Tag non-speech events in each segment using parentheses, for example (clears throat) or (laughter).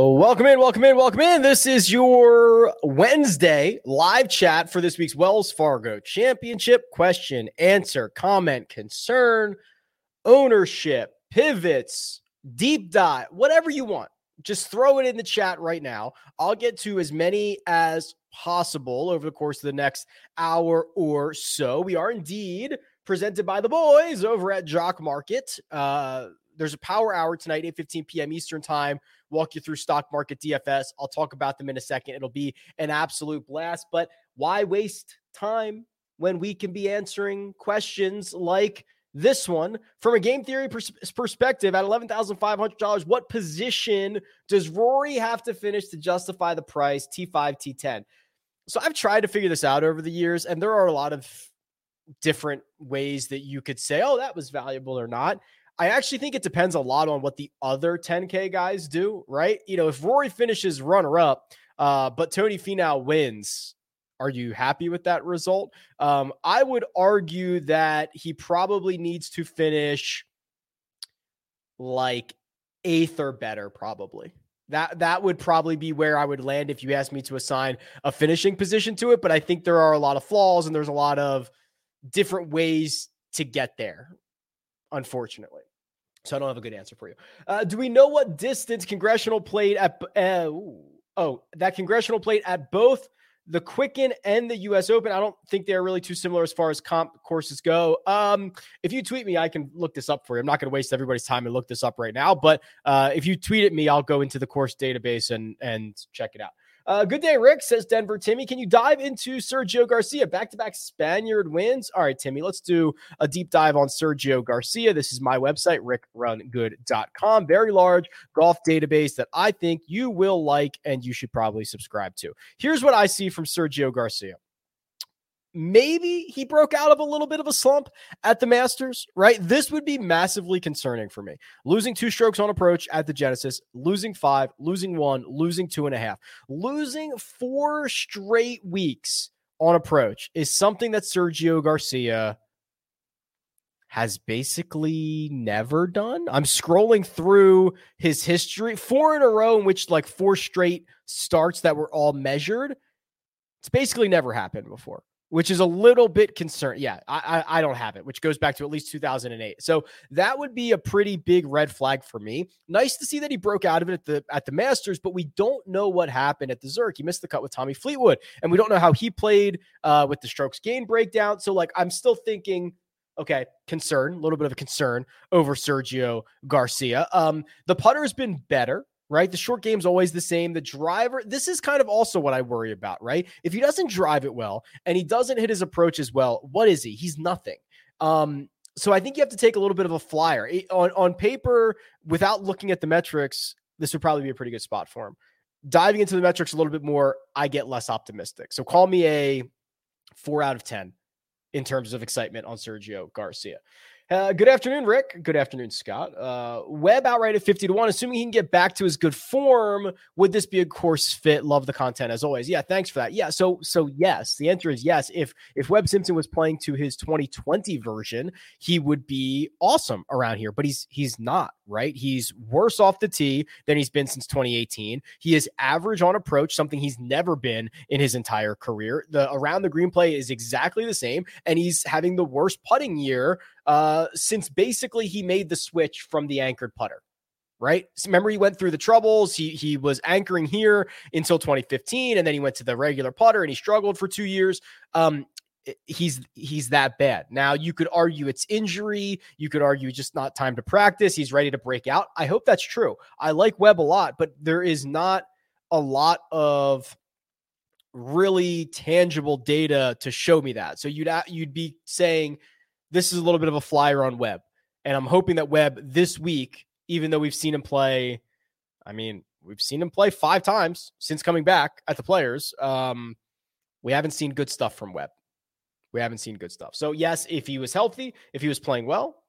Welcome in, welcome in, welcome in. This is your Wednesday live chat for this week's Wells Fargo Championship question, answer, comment, concern, ownership, pivots, deep dive, whatever you want. Just throw it in the chat right now. I'll get to as many as possible over the course of the next hour or so. We are indeed presented by the boys over at Jock Market. Uh, there's a power hour tonight, 8 15 p.m. Eastern Time. Walk you through stock market DFS. I'll talk about them in a second. It'll be an absolute blast. But why waste time when we can be answering questions like this one from a game theory pers- perspective at $11,500? What position does Rory have to finish to justify the price T5, T10? So I've tried to figure this out over the years, and there are a lot of different ways that you could say, oh, that was valuable or not. I actually think it depends a lot on what the other 10K guys do, right? You know, if Rory finishes runner up, uh, but Tony Finau wins, are you happy with that result? Um, I would argue that he probably needs to finish like eighth or better, probably. That that would probably be where I would land if you asked me to assign a finishing position to it. But I think there are a lot of flaws and there's a lot of different ways to get there, unfortunately. So I don't have a good answer for you. Uh, do we know what distance congressional played at? Uh, oh, that congressional played at both the Quicken and the U.S. Open. I don't think they're really too similar as far as comp courses go. Um, if you tweet me, I can look this up for you. I'm not going to waste everybody's time and look this up right now. But uh, if you tweet at me, I'll go into the course database and and check it out. Uh, good day, Rick, says Denver Timmy. Can you dive into Sergio Garcia? Back to back Spaniard wins. All right, Timmy, let's do a deep dive on Sergio Garcia. This is my website, rickrungood.com. Very large golf database that I think you will like and you should probably subscribe to. Here's what I see from Sergio Garcia maybe he broke out of a little bit of a slump at the Masters, right? This would be massively concerning for me. Losing two strokes on approach at the Genesis, losing five, losing one, losing two and a half, losing four straight weeks on approach is something that Sergio Garcia has basically never done. I'm scrolling through his history, four in a row in which like four straight starts that were all measured. It's basically never happened before which is a little bit concerned. Yeah, I, I, I don't have it, which goes back to at least 2008. So that would be a pretty big red flag for me. Nice to see that he broke out of it at the at the Masters, but we don't know what happened at the Zurich. He missed the cut with Tommy Fleetwood, and we don't know how he played uh, with the strokes gain breakdown. So like, I'm still thinking. Okay, concern, a little bit of a concern over Sergio Garcia. Um, the putter has been better right? The short game's always the same. The driver, this is kind of also what I worry about, right? If he doesn't drive it well and he doesn't hit his approach as well, what is he? He's nothing. Um, so I think you have to take a little bit of a flyer on on paper without looking at the metrics. This would probably be a pretty good spot for him. Diving into the metrics a little bit more, I get less optimistic. So call me a four out of ten in terms of excitement on Sergio Garcia. Uh, good afternoon, Rick. Good afternoon, Scott. Uh, Webb outright at 50 to 1. Assuming he can get back to his good form, would this be a course fit? Love the content as always. Yeah, thanks for that. Yeah, so so yes, the answer is yes. If if Webb Simpson was playing to his 2020 version, he would be awesome around here, but he's he's not, right? He's worse off the tee than he's been since 2018. He is average on approach, something he's never been in his entire career. The around the green play is exactly the same, and he's having the worst putting year uh, since basically he made the switch from the anchored putter. Right. remember, he went through the troubles. He he was anchoring here until 2015, and then he went to the regular putter, and he struggled for two years. Um, he's he's that bad. Now you could argue it's injury, you could argue just not time to practice, he's ready to break out. I hope that's true. I like Webb a lot, but there is not a lot of really tangible data to show me that. So you'd you'd be saying this is a little bit of a flyer on Webb. And I'm hoping that Webb this week, even though we've seen him play, I mean, we've seen him play five times since coming back at the players. Um, we haven't seen good stuff from Webb. We haven't seen good stuff. So, yes, if he was healthy, if he was playing well,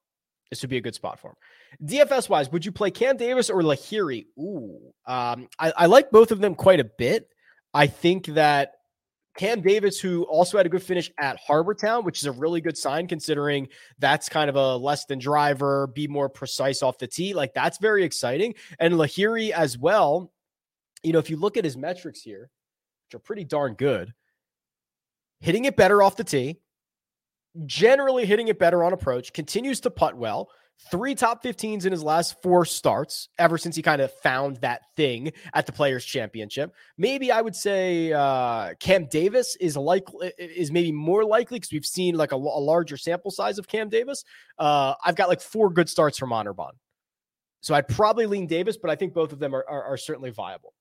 this would be a good spot for him. DFS wise, would you play Cam Davis or Lahiri? Ooh, um, I, I like both of them quite a bit. I think that Cam Davis, who also had a good finish at Harbour Town, which is a really good sign considering that's kind of a less than driver, be more precise off the tee. Like that's very exciting. And Lahiri as well. you know, if you look at his metrics here, which are pretty darn good, hitting it better off the tee, generally hitting it better on approach, continues to putt well. Three top 15s in his last four starts ever since he kind of found that thing at the Players Championship. Maybe I would say uh, Cam Davis is likely is maybe more likely because we've seen like a, a, larger sample size of Cam Davis. Uh, I've got like four good starts from Anirban, so I'd probably lean Davis, but I think both of them are, are, are certainly viable.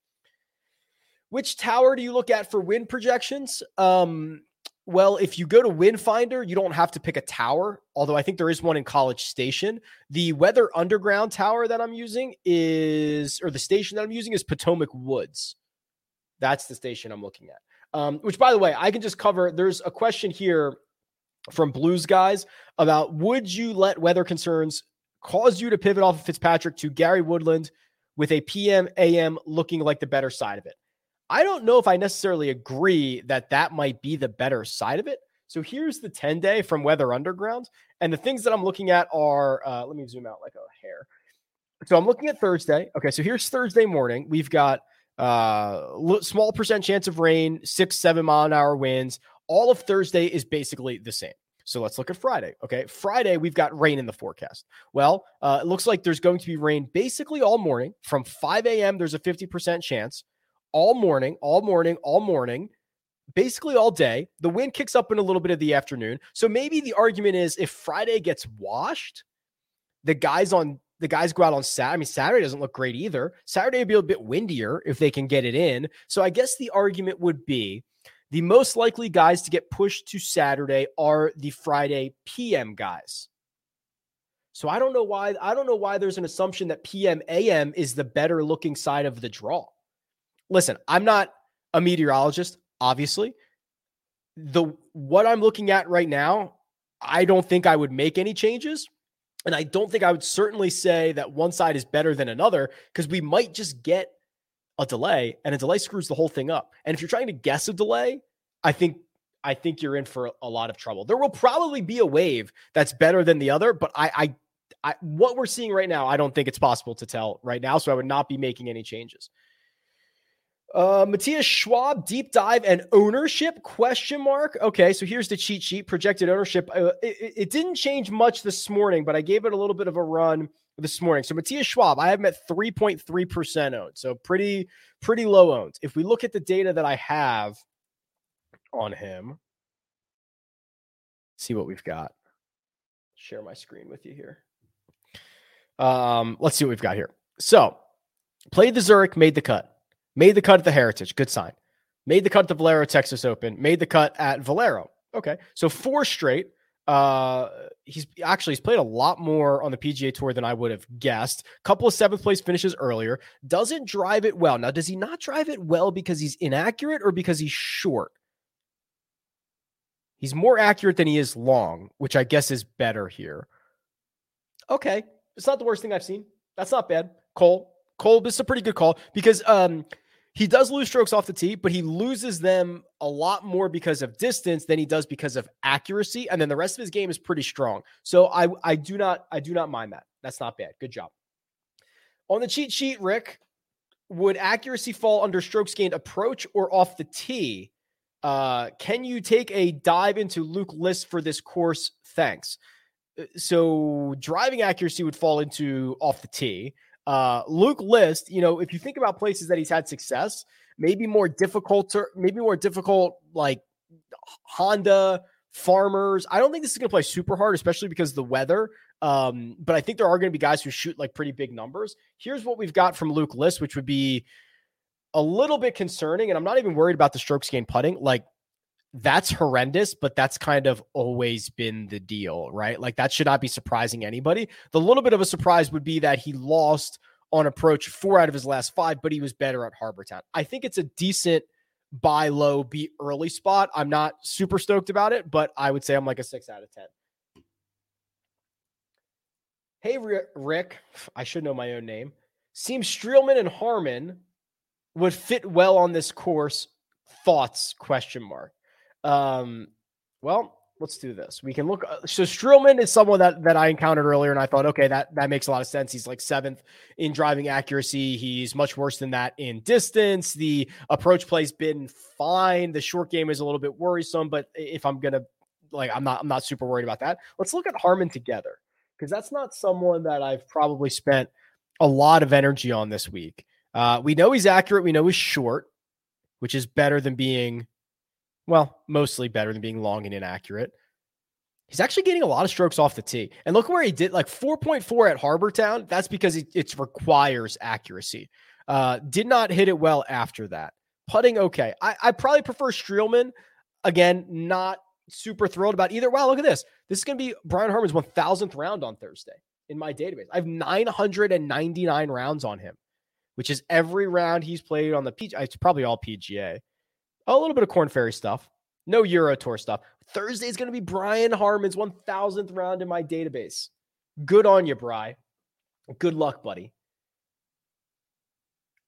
Which tower do you look at for win projections? Um, well, if you go to Windfinder, you don't have to pick a tower, although I think there is one in College Station. The Weather Underground tower that I'm using is, or the station that I'm using is Potomac Woods. That's the station I'm looking at. Um, which, by the way, I can just cover. There's a question here from Blues guys about would you let weather concerns cause you to pivot off of Fitzpatrick to Gary Woodland with a PM AM looking like the better side of it? I don't know if I necessarily agree that that might be the better side of it. So here's the 10 day from Weather Underground. And the things that I'm looking at are uh, let me zoom out like a hair. So I'm looking at Thursday. Okay, so here's Thursday morning. We've got uh small percent chance of rain, six, seven mile an hour winds. All of Thursday is basically the same. So let's look at Friday. Okay. Friday, we've got rain in the forecast. Well, uh, it looks like there's going to be rain basically all morning. From 5 a.m., there's a 50% chance all morning, all morning, all morning, basically all day. The wind kicks up in a little bit of the afternoon. So maybe the argument is if Friday gets washed, the guys on the guys go out on Saturday. I mean, Saturday doesn't look great either. Saturday would be a bit windier if they can get it in. So I guess the argument would be the most likely guys to get pushed to Saturday are the Friday PM guys. So I don't know why I don't know why there's an assumption that PM AM is the better looking side of the draw listen, I'm not a meteorologist, obviously. The what I'm looking at right now, I don't think I would make any changes. And I don't think I would certainly say that one side is better than another because we might just get a delay and a delay screws the whole thing up. And if you're trying to guess a delay, I think I think you're in for a lot of trouble. There will probably be a wave that's better than the other, but I, I, I what we're seeing right now, I don't think it's possible to tell right now. So I would not be making any changes. Uh, Matthias Schwab, deep dive and ownership question mark. Okay, so here's the cheat sheet. Projected ownership. Uh, it, it, didn't change much this morning, but I gave it a little bit of a run this morning. So Matthias Schwab, I have him at 3.3 percent owned, so pretty pretty low owned. If we look at the data that I have on him, see what we've got. Share my screen with you here. Um, let's see what we've got here. So played the Zurich, made the cut Made the cut at the Heritage. Good sign. Made the cut at the Valero Texas Open. Made the cut at Valero. Okay. So four straight. Uh, he's actually he's played a lot more on the PGA Tour than I would have guessed. Couple of seventh place finishes earlier. Doesn't drive it well. Now, does he not drive it well because he's inaccurate or because he's short? He's more accurate than he is long, which I guess is better here. Okay, it's not the worst thing I've seen. That's not bad. Cole, Cole, this is a pretty good call because um he does lose strokes off the tee, but he loses them a lot more because of distance than he does because of accuracy. And then the rest of his game is pretty strong. So I I do not I do not mind that. That's not bad. Good job. On the cheat sheet, Rick, would accuracy fall under strokes gained approach or off the tee? Uh, can you take a dive into Luke List for this course? Thanks. Uh, so driving accuracy would fall into off the tee. Uh, Luke List, you know, if you think about places that he's had success, maybe more difficult to, maybe more difficult like Honda, Farmers. I don't think this is going to play super hard, especially because the weather. Um, but I think there are going to be guys who shoot like pretty big numbers. Here's what we've got from Luke List, which would be a little bit concerning. And I'm not even worried about the strokes gain putting. Like that's horrendous, but that's kind of always been the deal, right? Like that should not be surprising anybody. The little bit of a surprise would be that he lost on approach four out of his last five, but he was better at Harbour Town. I think it's a decent buy low, beat early spot. I'm not super stoked about it, but I would say I'm like a six out of 10. Hey, Rick, I should know my own name. Seems Streelman and Harman would fit well on this course. Thoughts? Question mark. Um, well, let's do this. We can look. Uh, so Streelman is someone that that I encountered earlier, and I thought, okay, that that makes a lot of sense. He's like seventh in driving accuracy. He's much worse than that in distance. The approach play's been fine. The short game is a little bit worrisome, but if I'm gonna like, I'm not I'm not super worried about that. Let's look at Harman together because that's not someone that I've probably spent a lot of energy on this week. Uh, we know he's accurate. We know he's short, which is better than being well, mostly better than being long and inaccurate. He's actually getting a lot of strokes off the tee. And look where he did like 4.4 at Harbour Town. That's because it, it requires accuracy. Uh, did not hit it well after that. Putting, okay. I, I probably prefer Streelman. Again, not super thrilled about either. Wow, look at this. This is going to be Brian Harman's 1000th round on Thursday in my database. I have 999 rounds on him, which is every round he's played on the PGA. It's probably all PGA a little bit of Corn Ferry stuff. No Euro Tour stuff. Thursday is going to be Brian Harman's 1000th round in my database. Good on you, Bry. Good luck, buddy.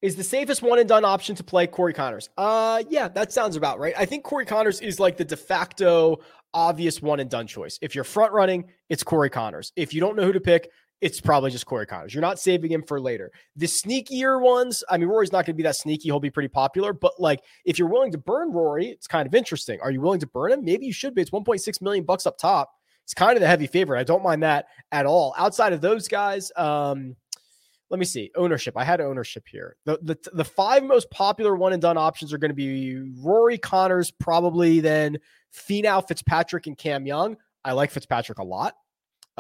Is the safest one and done option to play Corey Conners? Uh, yeah, that sounds about right. I think Corey Conners is like the de facto obvious one and done choice. If you're front running, it's Corey Conners. If you don't know who to pick, it's probably just Corey Conners. You're not saving him for later. The sneakier ones, I mean, Rory's not going to be that sneaky. He'll be pretty popular, but like if you're willing to burn Rory, it's kind of interesting. Are you willing to burn him? Maybe you should be. It's 1.6 million bucks up top. It's kind of the heavy favorite. I don't mind that at all. Outside of those guys, um, let me see ownership. I had ownership here. The, the the five most popular one and done options are going to be Rory Conners, probably then Finau, Fitzpatrick, and Cam Young. I like Fitzpatrick a lot.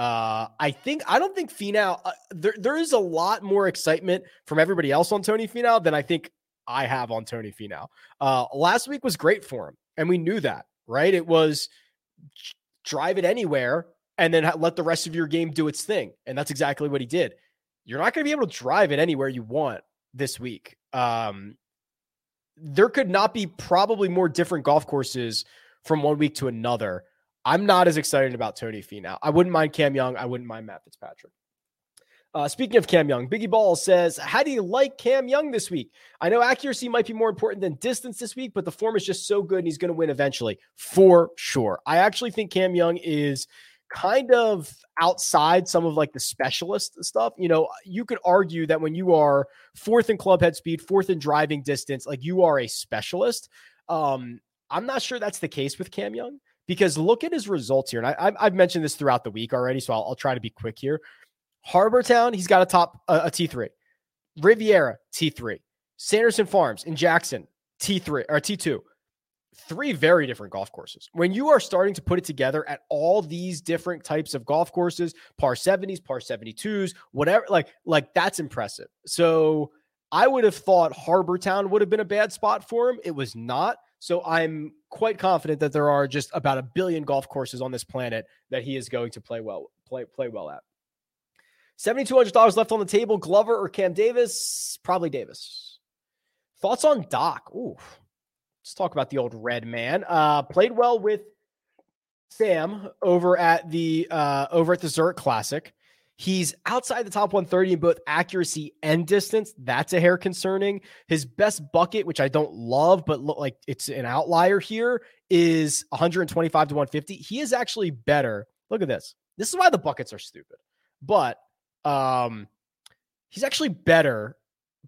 Uh, I think I don't think Finau. Uh, there there is a lot more excitement from everybody else on Tony Finau than I think I have on Tony Finau. Uh, last week was great for him, and we knew that, right? It was drive it anywhere and then let the rest of your game do its thing, and that's exactly what he did. You're not going to be able to drive it anywhere you want this week. Um, there could not be probably more different golf courses from one week to another I'm not as excited about Tony Finau. I wouldn't mind Cam Young. I wouldn't mind Matt Fitzpatrick. Uh, speaking of Cam Young, Biggie Ball says, How do you like Cam Young this week? I know accuracy might be more important than distance this week, but the form is just so good and he's going to win eventually for sure. I actually think Cam Young is kind of outside some of like the specialist stuff. You know, you could argue that when you are fourth in club head speed, fourth in driving distance, like you are a specialist. Um, I'm not sure that's the case with Cam Young because look at his results here. And I, have mentioned this throughout the week already, so I'll, I'll, try to be quick here. Harbour Town, he's got a top uh, a T3. Riviera, T3. Sanderson Farms in Jackson, T3 or T2. Three very different golf courses. When you are starting to put it together at all these different types of golf courses, par 70s, par 72s, whatever, like, like that's impressive. So I would have thought Harbour Town would have been a bad spot for him. It was not. So I'm quite confident that there are just about a billion golf courses on this planet that he is going to play well play play well at. $7,200 left on the table. Glover or Cam Davis? Probably Davis. Thoughts on Doc? Ooh, let's talk about the old Redman. Uh, played well with Sam over at the uh, over at the Zurich Classic. He's outside the top 130 in both accuracy and distance. That's a hair concerning. His best bucket, which I don't love, but look like it's an outlier here, is 125 to 150. He is actually better. Look at this. This is why the buckets are stupid. But um, he's actually better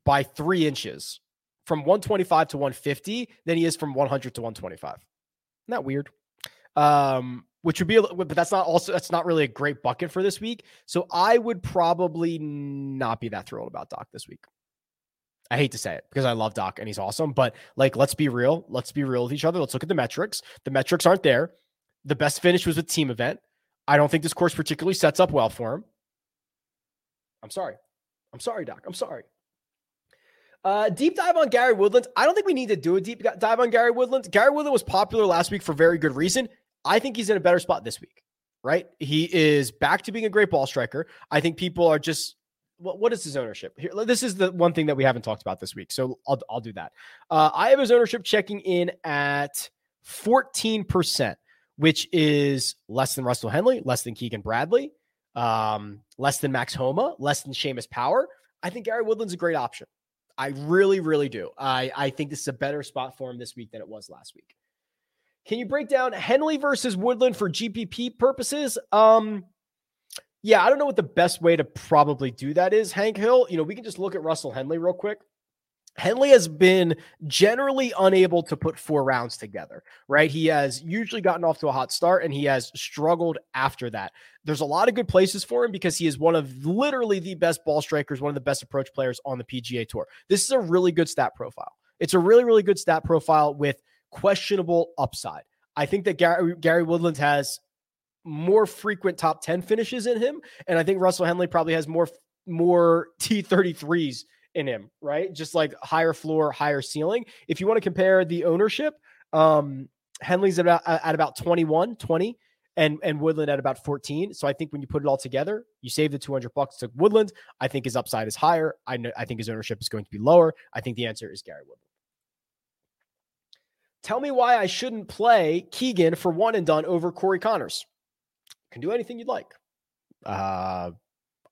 by three inches from 125 to 150 than he is from 100 to 125. Isn't that weird? Um, which would be, but that's not also that's not really a great bucket for this week. So I would probably not be that thrilled about Doc this week. I hate to say it because I love Doc and he's awesome, but like let's be real, let's be real with each other. Let's look at the metrics. The metrics aren't there. The best finish was with team event. I don't think this course particularly sets up well for him. I'm sorry. I'm sorry, Doc. I'm sorry. Uh, deep dive on Gary Woodland. I don't think we need to do a deep dive on Gary Woodland. Gary Woodland was popular last week for very good reason. I think he's in a better spot this week, right? He is back to being a great ball striker. I think people are just what, what is his ownership? Here, this is the one thing that we haven't talked about this week. So I'll, I'll do that. Uh, I have his ownership checking in at 14%, which is less than Russell Henley, less than Keegan Bradley, um, less than Max Homa, less than Seamus Power. I think Gary Woodland's a great option. I really, really do. I, I think this is a better spot for him this week than it was last week. Can you break down Henley versus Woodland for GPP purposes? Um, yeah, I don't know what the best way to probably do that is, Hank Hill. You know, we can just look at Russell Henley real quick. Henley has been generally unable to put four rounds together, right? He has usually gotten off to a hot start and he has struggled after that. There's a lot of good places for him because he is one of literally the best ball strikers, one of the best approach players on the PGA Tour. This is a really good stat profile. It's a really, really good stat profile with questionable upside. I think that Gary, Gary Woodland has more frequent top 10 finishes in him. And I think Russell Henley probably has more more T33s in him, right? Just like higher floor, higher ceiling. If you want to compare the ownership, um, Henley's about at about 21, 20, and and Woodland at about 14. So I think when you put it all together, you save the 200 bucks to Woodland. I think his upside is higher. I know I think his ownership is going to be lower. I think the answer is Gary Woodland. Tell me why I shouldn't play Keegan for one and done over Corey Conners. Can do anything you'd like. Uh,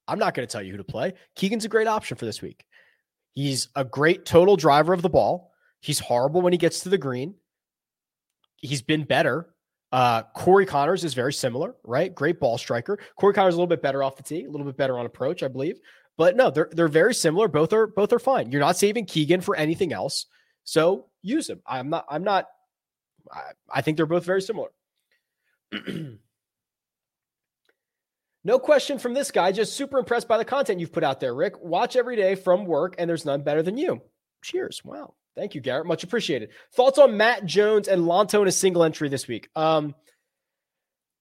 I'm not going to tell you who to play. Keegan's a great option for this week. He's a great total driver of the ball. He's horrible when he gets to the green. He's been better. Uh, Corey Conners is very similar, right? Great ball striker. Corey Conners is a little bit better off the tee, a little bit better on approach, I believe. But no, they're they're very similar. Both are both are fine. You're not saving Keegan for anything else. So use him. I'm not, I'm not, I, I think they're both very similar. (clears throat) no question from this guy. Just super impressed by the content you've put out there, Rick. Watch every day from work, and there's none better than you. Cheers. Wow. Thank you, Garrett. Much appreciated. Thoughts on Matt Jones and Lanto in a single entry this week? Um,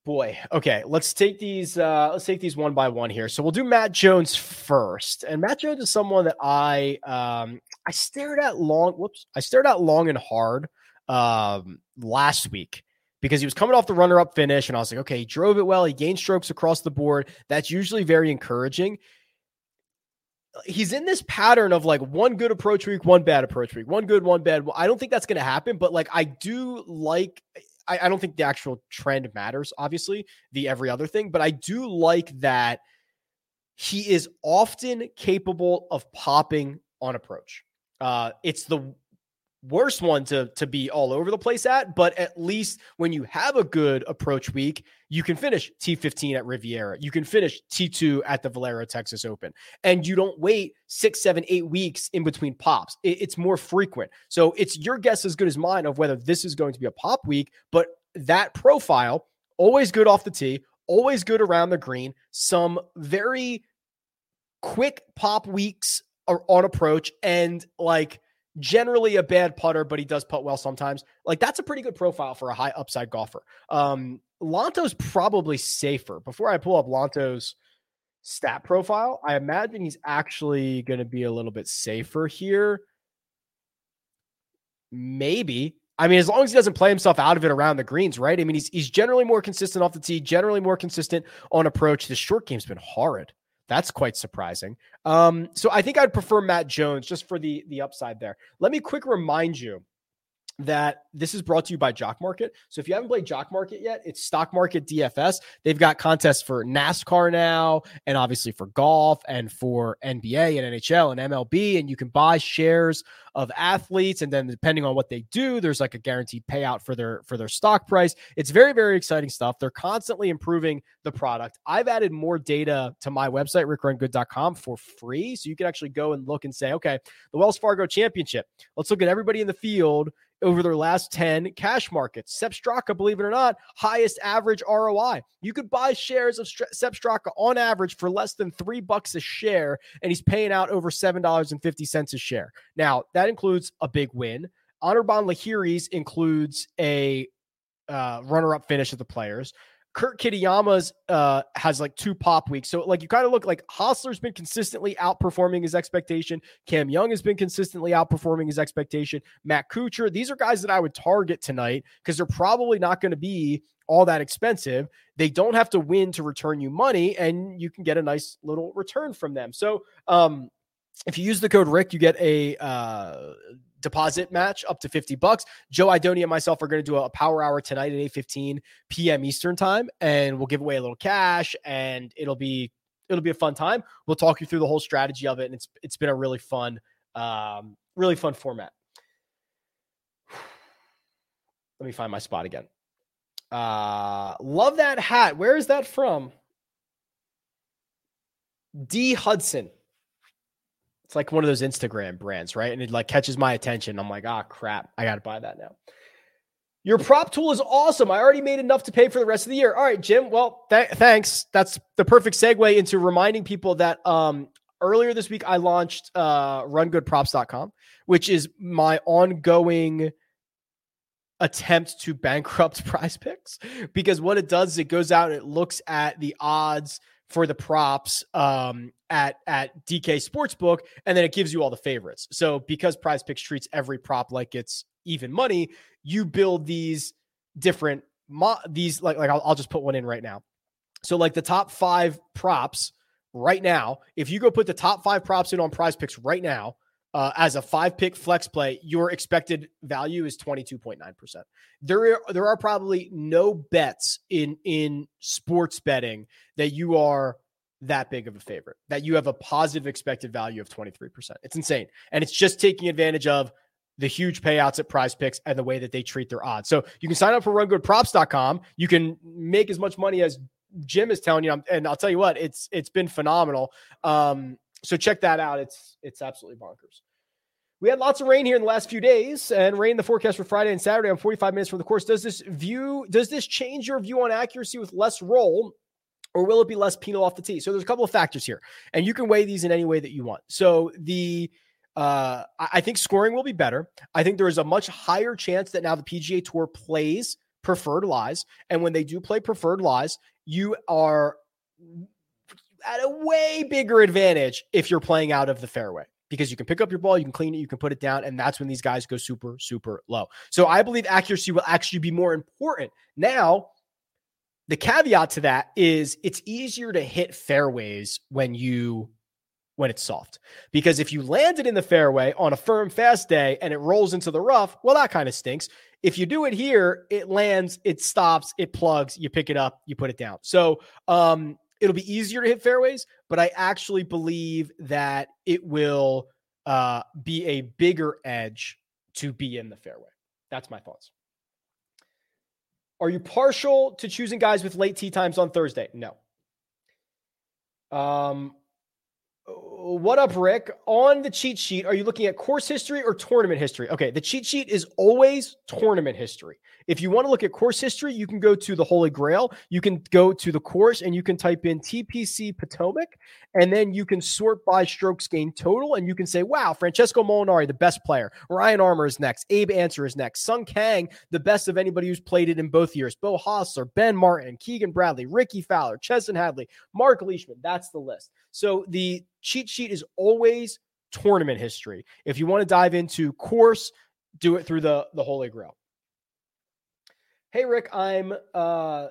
boy. Okay, let's take these. Uh, let's take these one by one here. So we'll do Matt Jones first, and Matt Jones is someone that I um, I stared at long. Whoops, I stared at long and hard um, last week because he was coming off the runner-up finish, and I was like, okay, he drove it well. He gained strokes across the board. That's usually very encouraging. He's in this pattern of like one good approach week, one bad approach week, one good, one bad. I don't think that's going to happen, but like I do like I, I don't think the actual trend matters, obviously, the every other thing, but I do like that he is often capable of popping on approach. Uh, it's the worst one to to be all over the place at, but at least when you have a good approach week, you can finish T15 at Riviera. You can finish T2 at the Valero Texas Open. And you don't wait six, seven, eight weeks in between pops. It's more frequent. So it's your guess as good as mine of whether this is going to be a pop week, but that profile, always good off the tee, always good around the green, some very quick pop weeks on approach and like generally a bad putter, but he does putt well sometimes. Like that's a pretty good profile for a high upside golfer. Um, Lanto's probably safer. Before I pull up Lanto's stat profile, I imagine he's actually going to be a little bit safer here. Maybe. I mean, as long as he doesn't play himself out of it around the greens, right? I mean, he's he's generally more consistent off the tee, generally more consistent on approach. The short game's been horrid. That's quite surprising. Um, so I think I'd prefer Matt Jones just for the the upside there. Let me quick remind you that this is brought to you by Jock Market. So if you haven't played Jock Market yet, it's Stock Market DFS. They've got contests for NASCAR now, and obviously for golf and for NBA and NHL and MLB. And you can buy shares of athletes, and then depending on what they do, there's like a guaranteed payout for their for their stock price. It's very very exciting stuff. They're constantly improving the product. I've added more data to my website rickrungood.com for free, so you can actually go and look and say, okay, the Wells Fargo Championship. Let's look at everybody in the field over their last 10 cash markets. Sepp Straka, believe it or not, highest average ROI. You could buy shares of Sepp Straka on average for less than three bucks a share, and he's paying out over $7.50 a share. Now, that includes a big win. Anirban Lahiri's includes a uh, runner-up finish of the players. Kurt Kitayama's uh, has like two pop weeks. So like you kind of look like Hossler's been consistently outperforming his expectation. Cam Young has been consistently outperforming his expectation. Matt Kuchar, these are guys that I would target tonight because they're probably not going to be all that expensive. They don't have to win to return you money, and you can get a nice little return from them. So um, if you use the code Rick, you get a uh, deposit match up to 50 bucks. Joe Idoni and myself are going to do a power hour tonight at 8:15 p.m. Eastern time and we'll give away a little cash and it'll be it'll be a fun time. We'll talk you through the whole strategy of it and it's it's been a really fun um really fun format. (sighs) Let me find my spot again. Uh, love that hat. Where is that from? D Hudson. It's like one of those Instagram brands, right? And it like catches my attention. I'm like, ah, crap, I got to buy that now. Your prop tool is awesome. I already made enough to pay for the rest of the year. All right, Jim. Well, th- thanks. That's the perfect segue into reminding people that um, earlier this week I launched uh, rungoodprops.com, which is my ongoing attempt to (laughs) bankrupt (laughs) prize picks because what it does is it goes out and it looks at the odds for the props um, at at DK Sportsbook, and then it gives you all the favorites. So because Prize Picks treats every prop like it's even money, you build these different mo- these like like I'll, I'll just put one in right now. So like the top five props right now, if you go put the top five props in on Prize Picks right now, uh, as a five pick flex play, your expected value is 22.9%. There are, there are probably no bets in in sports betting that you are that big of a favorite, that you have a positive expected value of 23%. It's insane. And it's just taking advantage of the huge payouts at prize picks and the way that they treat their odds. So you can sign up for rungoodprops.com. You can make as much money as Jim is telling you. And I'll tell you what, it's it's been phenomenal. Um, so check that out. It's it's absolutely bonkers. We had lots of rain here in the last few days, and rain the forecast for Friday and Saturday on 45 minutes from the course. Does this view does this change your view on accuracy with less roll, or will it be less penal off the tee? So there's a couple of factors here, and you can weigh these in any way that you want. So the uh, I think scoring will be better. I think there is a much higher chance that now the PGA Tour plays preferred lies, and when they do play preferred lies, you are at a way bigger advantage if you're playing out of the fairway because you can pick up your ball, you can clean it, you can put it down, and that's when these guys go super, super low. So I believe accuracy will actually be more important. Now, the caveat to that is it's easier to hit fairways when you when it's soft. Because if you land it in the fairway on a firm fast day and it rolls into the rough, well, that kind of stinks. If you do it here, it lands, it stops, it plugs, you pick it up, you put it down. So um it'll be easier to hit fairways, but I actually believe that it will uh, be a bigger edge to be in the fairway. That's my thoughts. Are you partial to choosing guys with late tee times on Thursday? No. Um, what up, Rick? On the cheat sheet, are you looking at course history or tournament history? Okay, the cheat sheet is always tournament history. If you want to look at course history, you can go to the Holy Grail. You can go to the course and you can type in TPC Potomac, and then you can sort by strokes gained total, and you can say, wow, Francesco Molinari, the best player. Ryan Armour is next. Abe Ancer is next. Sung Kang, the best of anybody who's played it in both years. Beau Hossler, Ben Martin, Keegan Bradley, Rickie Fowler, Chesson Hadley, Mark Leishman. That's the list. So the cheat sheet is always tournament history. If you want to dive into course, do it through the the Holy Grail. Hey, Rick, I'm uh,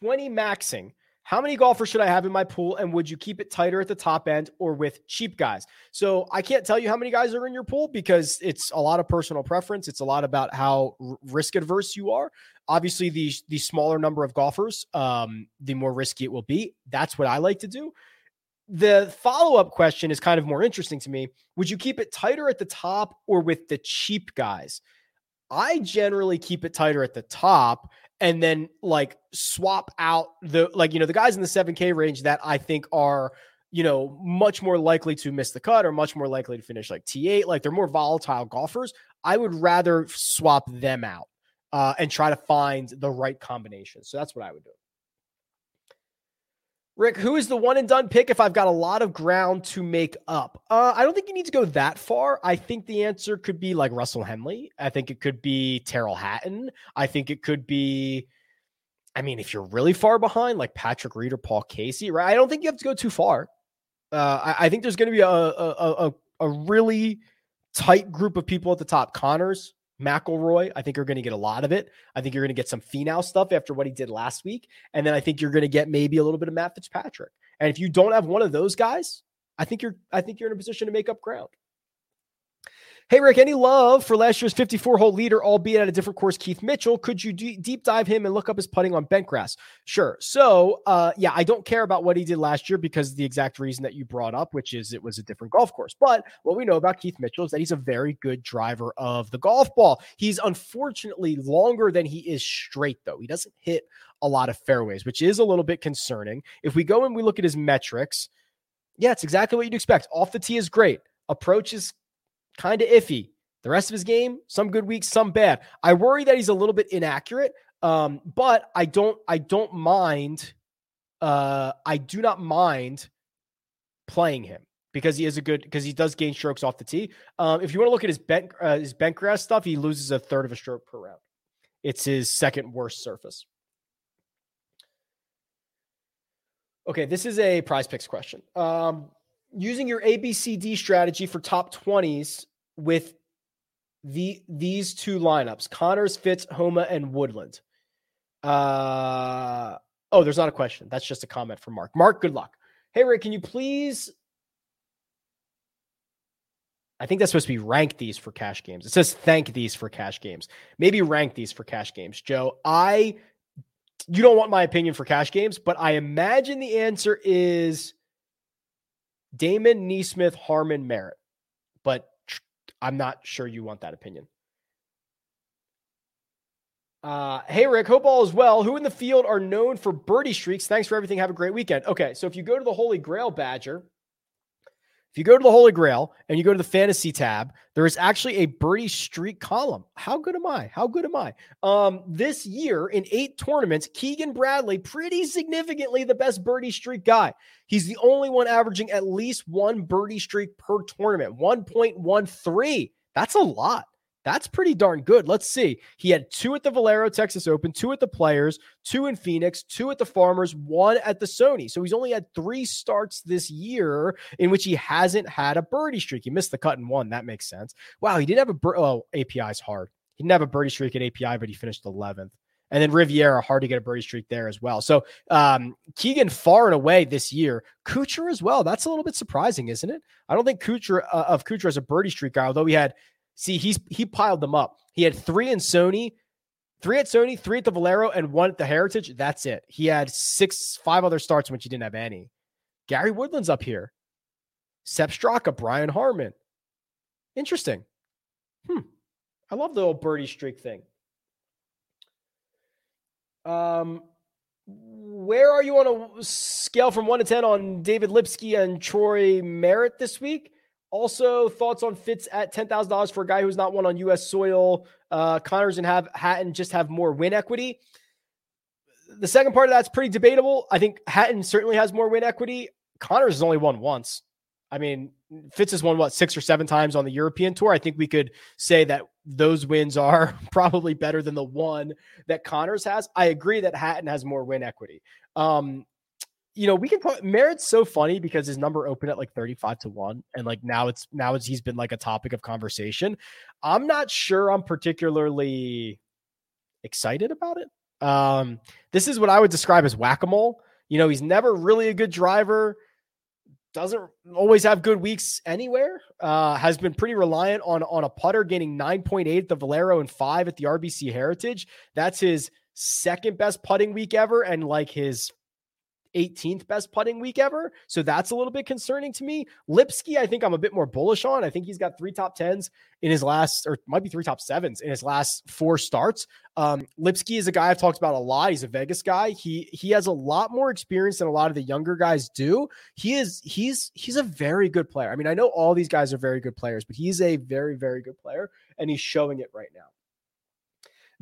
20 maxing. How many golfers should I have in my pool? And would you keep it tighter at the top end or with cheap guys? So I can't tell you how many guys are in your pool because it's a lot of personal preference. It's a lot about how risk adverse you are. Obviously, the, the smaller number of golfers, um, the more risky it will be. That's what I like to do. The follow up question is kind of more interesting to me. Would you keep it tighter at the top or with the cheap guys? I generally keep it tighter at the top and then like swap out the like you know the guys in the 7k range that I think are you know much more likely to miss the cut or much more likely to finish like T8 like they're more volatile golfers I would rather swap them out uh, and try to find the right combination so that's what I would do Rick, who is the one and done pick if I've got a lot of ground to make up? Uh, I don't think you need to go that far. I think the answer could be like Russell Henley. I think it could be Tyrrell Hatton. I think it could be, I mean, if you're really far behind, like Patrick Reed or Paul Casey, right? I don't think you have to go too far. Uh, I, I, think there's going to be a, a, a, a really tight group of people at the top. Conners, McIlroy, I think you're going to get a lot of it. I think you're going to get some Finau stuff after what he did last week. And then I think you're going to get maybe a little bit of Matt Fitzpatrick. And if you don't have one of those guys, I think you're I think you're in a position to make up ground. Hey, Rick, any love for last year's 54 hole leader, albeit at a different course, Keith Mitchell? Could you d- deep dive him and look up his putting on bent grass? Sure. So, uh, yeah, I don't care about what he did last year because the exact reason that you brought up, which is it was a different golf course. But what we know about Keith Mitchell is that he's a very good driver of the golf ball. He's unfortunately longer than he is straight, though. He doesn't hit a lot of fairways, which is a little bit concerning. If we go and we look at his metrics, yeah, it's exactly what you'd expect. Off the tee is great. Approach is kind of iffy. The rest of his game, some good weeks, some bad. I worry that he's a little bit inaccurate. Um, but I don't I don't mind uh I do not mind playing him because he is a good because he does gain strokes off the tee. Um, if you want to look at his bent uh, his bent grass stuff, he loses a third of a stroke per round. It's his second worst surface. Okay, this is a prize picks question. Um, using your ABCD strategy for top 20s with the these two lineups Connors, Fitz, Homa, and Woodland. Uh oh, there's not a question. That's just a comment from Mark. Mark, good luck. Hey Rick, can you please I think that's supposed to be rank these for cash games. It says thank these for cash games. Maybe rank these for cash games. Joe, I you don't want my opinion for cash games, but I imagine the answer is Damon, NeSmith, Harman Merritt. But I'm not sure you want that opinion. Uh, hey, Rick, hope all is well. Who in the field are known for birdie streaks? Thanks for everything. Have a great weekend. Okay, so if you go to the Holy Grail Badger, if you go to the Holy Grail and you go to the fantasy tab, there is actually a birdie streak column. How good am I? How good am I? Um, this year in eight tournaments, Keegan Bradley, pretty significantly the best birdie streak guy. He's the only one averaging at least one birdie streak per tournament, 1.13. That's a lot. That's pretty darn good. Let's see. He had two at the Valero Texas Open, two at the Players, two in Phoenix, two at the Farmers, one at the Sony. So he's only had three starts this year in which he hasn't had a birdie streak. He missed the cut in one. That makes sense. Wow, he did have a bir- oh API's hard. He didn't have a birdie streak at API, but he finished 11th. And then Riviera, hard to get a birdie streak there as well. So um, Keegan far and away this year. Kuchar as well. That's a little bit surprising, isn't it? I don't think Kuchar uh, of Kuchar as a birdie streak guy, although he had See, he's he piled them up. He had three in Sony, three at Sony, three at the Valero, and one at the Heritage. That's it. He had six, five other starts which he didn't have any. Gary Woodland's up here. Sepp Straka, Brian Harman. Interesting. Hmm. I love the old birdie streak thing. Um, where are you on a scale from one to ten on David Lipsky and Troy Merritt this week? Also, thoughts on Fitz at ten thousand dollars for a guy who's not won on U.S. soil. Uh, Conners and have Hatton just have more win equity. The second part of that's pretty debatable. I think Hatton certainly has more win equity. Conners has only won once. I mean, Fitz has won what six or seven times on the European tour. I think we could say that those wins are (laughs) probably better than the one that Conners has. I agree that Hatton has more win equity. Um, you know, we can put Merritt's so funny because his number opened at like 35 to 1 and like now it's now it's he's been like a topic of conversation. I'm not sure I'm particularly excited about it. Um this is what I would describe as whack-a-mole. You know, he's never really a good driver, doesn't always have good weeks anywhere. Uh has been pretty reliant on on a putter gaining 9.8 at the Valero and 5 at the RBC Heritage. That's his second best putting week ever and like his 18th best putting week ever. So that's a little bit concerning to me. Lipsky, I think I'm a bit more bullish on. I think he's got three top tens in his last, or might be three top sevens in his last four starts. Um, Lipsky is a guy I've talked about a lot. He's a Vegas guy. He he has a lot more experience than a lot of the younger guys do. He is he's he's a very good player. I mean, I know all these guys are very good players, but he's a very very good player, and he's showing it right now.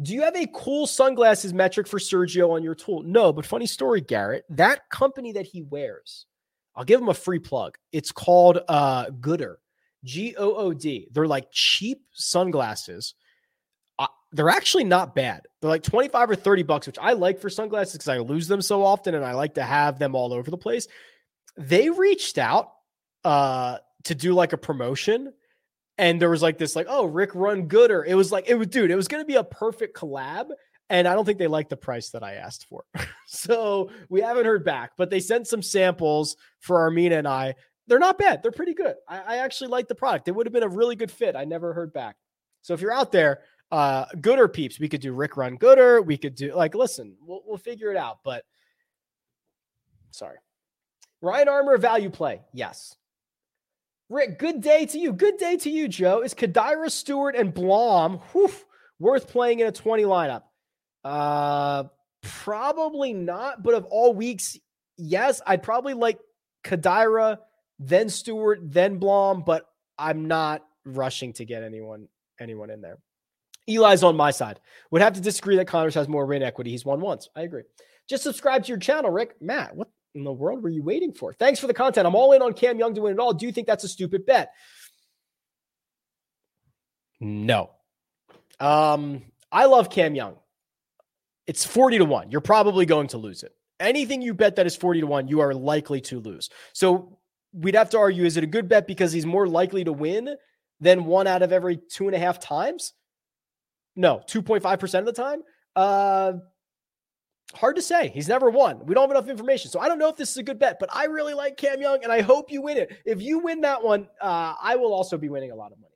Do you have a cool sunglasses metric for Sergio on your tool? No, but funny story, Garrett. That company that he wears, I'll give him a free plug. It's called uh, Goodr, G O O D. They're like cheap sunglasses. Uh, they're actually not bad. They're like 25 or 30 bucks, which I like for sunglasses because I lose them so often and I like to have them all over the place. They reached out uh, to do like a promotion and there was like this like oh rick run gooder it was like it was dude it was going to be a perfect collab and i don't think they liked the price that i asked for (laughs) so we haven't heard back but they sent some samples for armina and i they're not bad. They're pretty good. I, I actually like the product. It would have been a really good fit. I never heard back. So if you're out there, uh, gooder peeps, we could do Rick Run Gooder. We could do like, listen, we'll, we'll figure it out. But sorry. Ryan Armour value play. Yes. Rick, good day to you. Good day to you, Joe. Is Kodaira Stewart and Blom whew, worth playing in a 20 lineup? Uh, probably not. But of all weeks, yes, I'd probably like Kodaira, then Stewart, then Blom, but I'm not rushing to get anyone anyone in there. Eli's on my side. Would have to disagree that Conners has more win equity. He's won once. I agree. Just subscribe to your channel, Rick. Matt, what in the world were you waiting for? Thanks for the content. I'm all in on Cam Young to win it all. Do you think that's a stupid bet? No. Um, I love Cam Young. It's 40 to 1. You're probably going to lose it. Anything you bet that is 40 to 1, you are likely to lose. So we'd have to argue is it a good bet because he's more likely to win than one out of every two and a half times? No, 2.5% of the time. Uh, hard to say. He's never won. We don't have enough information. So I don't know if this is a good bet, but I really like Cam Young and I hope you win it. If you win that one, uh, I will also be winning a lot of money.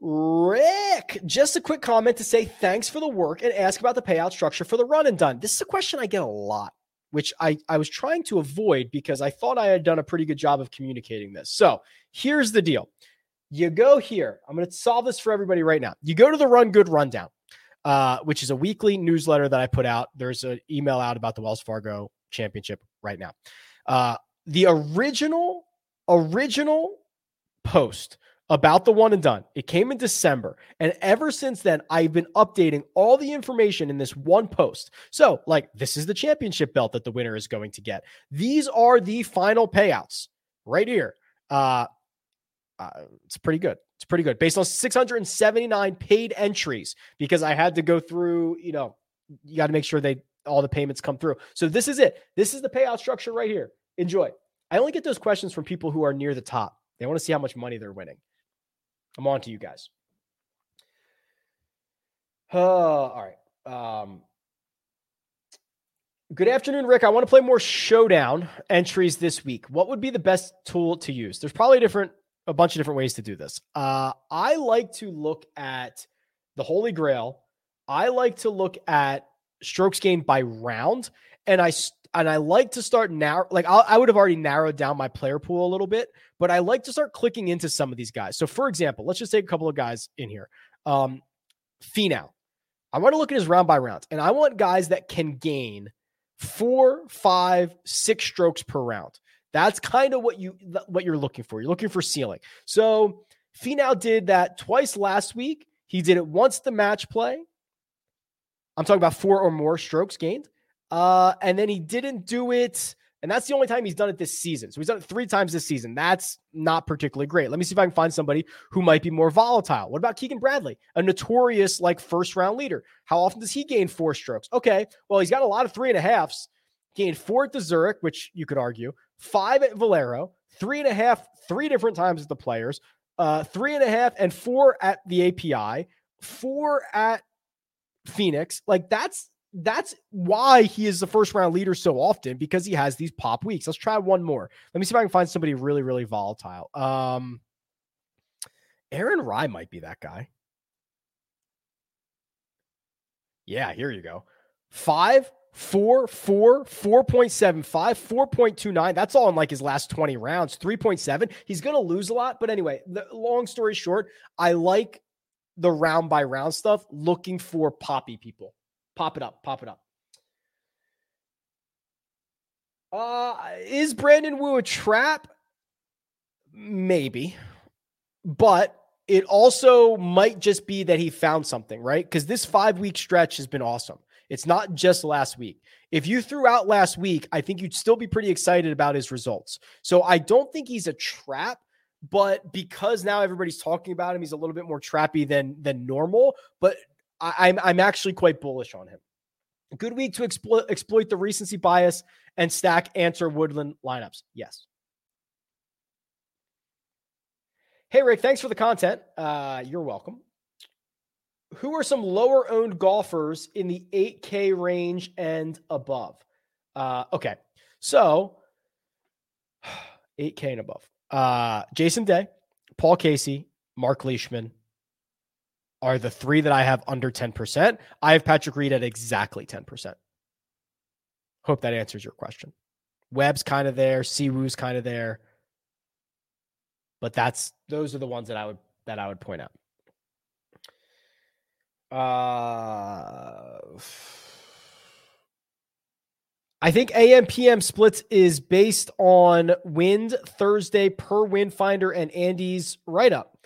Rick, just a quick comment to say thanks for the work and ask about the payout structure for the run and done. This is a question I get a lot, which I, I was trying to avoid because I thought I had done a pretty good job of communicating this. So here's the deal you go here. I'm going to solve this for everybody right now. You go to the Run Good Rundown, uh, which is a weekly newsletter that I put out. There's an email out about the Wells Fargo Championship right now. Uh, the original, original post about the one and done. It came in December. And ever since then, I've been updating all the information in this one post. So, like, this is the championship belt that the winner is going to get. These are the final payouts right here. Uh, uh, it's pretty good. It's pretty good based on 679 paid entries because I had to go through, you know, you got to make sure they all the payments come through. So this is it. This is the payout structure right here. Enjoy. I only get those questions from people who are near the top. They want to see how much money they're winning. I'm on to you guys. Uh, all right. Um, good afternoon, Rick. I want to play more showdown entries this week. What would be the best tool to use? There's probably different a bunch of different ways to do this. Uh, I like to look at the Holy Grail. I like to look at strokes gained by round, and I and I like to start narrow. Like I'll, i would have already narrowed down my player pool a little bit, but I like to start clicking into some of these guys. So, for example, let's just take a couple of guys in here. Um, Finau. I want to look at his round by round, and I want guys that can gain four, five, six strokes per round. That's kind of what you what you're looking for. You're looking for ceiling. So Finau did that twice last week. He did it once the match play. I'm talking about four or more strokes gained. Uh, and then he didn't do it. And that's the only time he's done it this season. So he's done it three times this season. That's not particularly great. Let me see if I can find somebody who might be more volatile. What about Keegan Bradley, a notorious like first round leader? How often does he gain four strokes? Okay. Well, he's got a lot of three and a halves. Gained four at the Zurich, which you could argue five at Valero, three and a half, three different times at the players, uh, three and a half and four at the API, four at Phoenix. Like that's that's why he is the first round leader so often because he has these pop weeks. Let's try one more. Let me see if I can find somebody really, really volatile. Um, Aaron Rai might be that guy. Yeah, here you go. Five, four, four, 4.75, 4.29. That's all in like his last 20 rounds. 3.7. He's going to lose a lot. But anyway, the long story short, I like the round by round stuff, looking for poppy people. Pop it up, pop it up. Uh, is Brandon Wu a trap? Maybe. But it also might just be that he found something, right? Because this five week stretch has been awesome. It's not just last week. If you threw out last week, I think you'd still be pretty excited about his results. So I don't think he's a trap, but because now everybody's talking about him, he's a little bit more trappy than than normal. But I, am I'm, I'm actually quite bullish on him. Good week to exploit exploit the recency bias and stack answer Woodland lineups. Yes. Hey Rick, thanks for the content. Uh, you're welcome who are some lower owned golfers in the 8K range and above? Uh, okay. So (sighs) 8K and above. Uh, Jason Day, Paul Casey, Mark Leishman are the three that I have under 10%. I have Patrick Reed at exactly 10%. Hope that answers your question. Webb's kind of there, Siwoo's kind of there. But that's those are the ones that I would that I would point out. Uh I think AM PM splits is based on wind Thursday per wind finder and Andy's write up.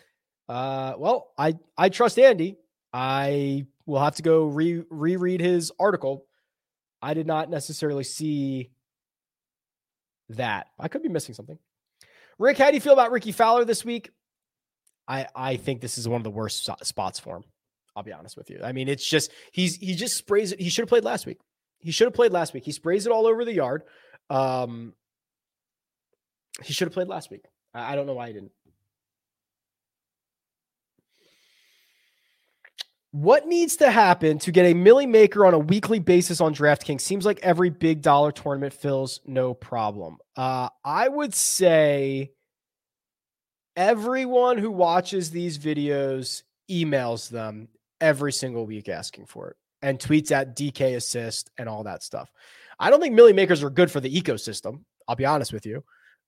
Uh, well, I I trust Andy. I will have to go re reread his article. I did not necessarily see that. I could be missing something. Rick, how do you feel about Rickie Fowler this week? I I think this is one of the worst spots for him. I'll be honest with you. I mean, it's just he's he just sprays it. He should have played last week. He should have played last week. He sprays it all over the yard. Um, he should have played last week. I, I don't know why he didn't. What needs to happen to get a milli maker on a weekly basis on DraftKings? Seems like every big dollar tournament fills no problem. Uh, I would say everyone who watches these videos emails them every single week asking for it and tweets at DK assist and all that stuff. I don't think milli makers are good for the ecosystem. I'll be honest with you.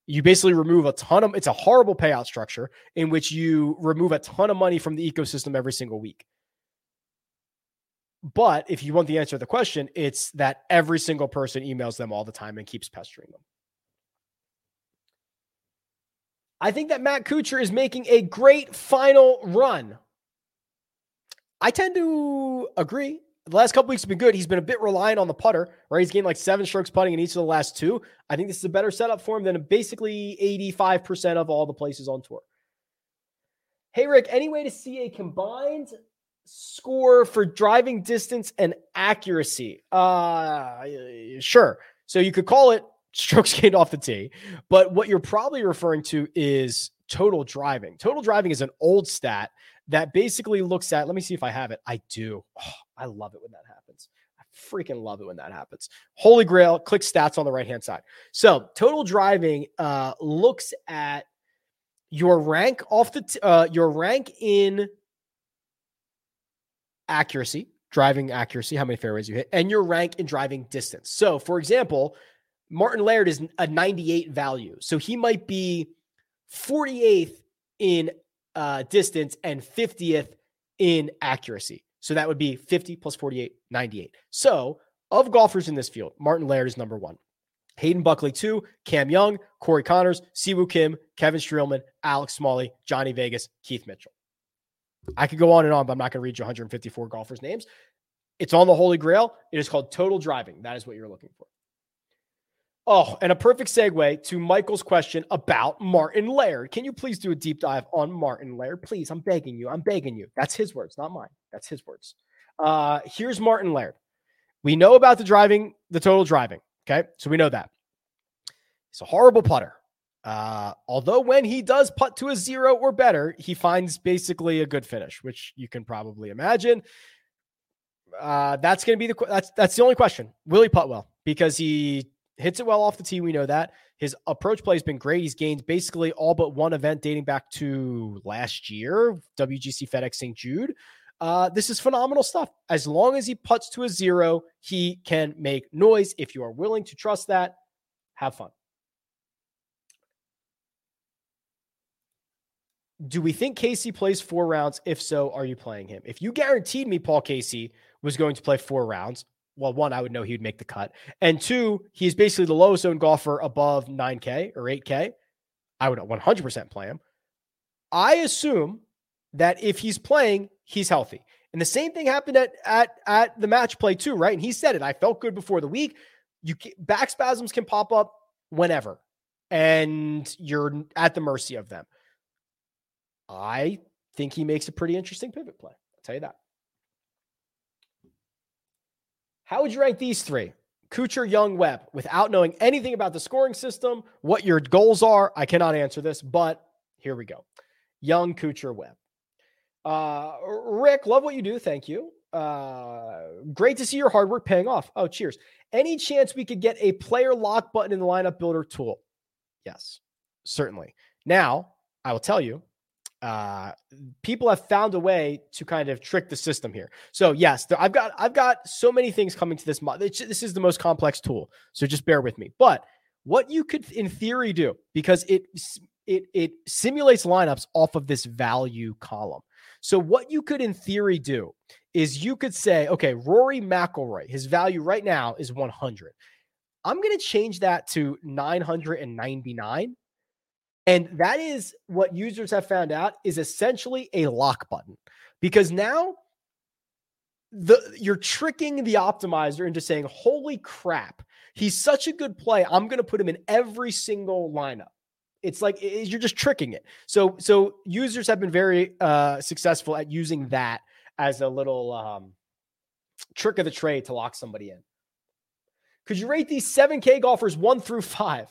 You basically remove a ton of it's a horrible payout structure in which you remove a ton of money from the ecosystem every single week. But if you want the answer to the question, it's that every single person emails them all the time and keeps pestering them. I think that Matt Kuchar is making a great final run. I tend to agree the last couple weeks have been good. He's been a bit reliant on the putter, right? He's gained like seven strokes putting in each of the last two. I think this is a better setup for him than basically 85% of all the places on tour. Hey, Rick, any way to see a combined score for driving distance and accuracy? Uh, sure. So you could call it strokes (laughs) gained off the tee, but what you're probably referring to is total driving. Total driving is an old stat that basically looks at, let me see if I have it. I do. Oh, I love it when that happens. I freaking love it when that happens. Holy Grail, click stats on the right hand side. So total driving uh, looks at your rank off the, t- uh, your rank in accuracy, driving accuracy, how many fairways you hit, and your rank in driving distance. So for example, Martin Laird is a 98 value. So he might be 48th in uh, distance and 50th in accuracy. So that would be 50 plus 48, 98. So of golfers in this field, Martin Laird is number one. Hayden Buckley, two, Cam Young, Corey Conners, Siwoo Kim, Kevin Streelman, Alex Smalley, Johnny Vegas, Keith Mitchell. I could go on and on, but I'm not going to read you 154 golfers' names. It's on the Holy Grail. It is called total driving. That is what you're looking for. Oh, and a perfect segue to Michael's question about Martin Laird. Can you please do a deep dive on Martin Laird? Please, I'm begging you. I'm begging you. That's his words, not mine. That's his words. Uh, here's Martin Laird. We know about the driving, the total driving. Okay. So we know that. He's a horrible putter. Uh, although when he does putt to a zero or better, he finds basically a good finish, which you can probably imagine. Uh, that's going to be the that's that's the only question. Will he putt well? Because he hits it well off the tee. We know that. His approach play has been great. He's gained basically all but one event dating back to last year, WGC FedEx St. Jude. Uh, this is phenomenal stuff. As long as he puts to a zero, he can make noise. If you are willing to trust that, have fun. Do we think Casey plays four rounds? If so, are you playing him? If you guaranteed me Paul Casey was going to play four rounds, well, one, I would know he would make the cut. And two, he's basically the lowest owned golfer above 9K or 8K. I would 100% play him. I assume that if he's playing, he's healthy. And the same thing happened at at at the match play too, right? And he said it. I felt good before the week. You back spasms can pop up whenever, and you're at the mercy of them. I think he makes a pretty interesting pivot play. I'll tell you that. How would you rank these three? Kuchar, Young, Webb, without knowing anything about the scoring system, what your goals are. I cannot answer this, but here we go. Young, Kuchar, Webb. Uh, Rick, love what you do. Thank you. Uh, great to see your hard work paying off. Oh, cheers. Any chance we could get a player lock button in the lineup builder tool? Yes. certainly. Now, I will tell you, uh, people have found a way to kind of trick the system here. So yes, there, I've got I've got so many things coming to this. Mo- this is the most complex tool, so just bear with me. But what you could, in theory, do because it it it simulates lineups off of this value column. So what you could, in theory, do is you could say, okay, Rory McIlroy, his value right now is 100. I'm going to change that to 999 and that is what users have found out is essentially a lock button because now the you're tricking the optimizer into saying, "Holy crap, he's such a good play. I'm going to put him in every single lineup." It's like it, you're just tricking it. So so users have been very uh, successful at using that as a little um, trick of the trade to lock somebody in. Could you rate these 7K golfers one through five?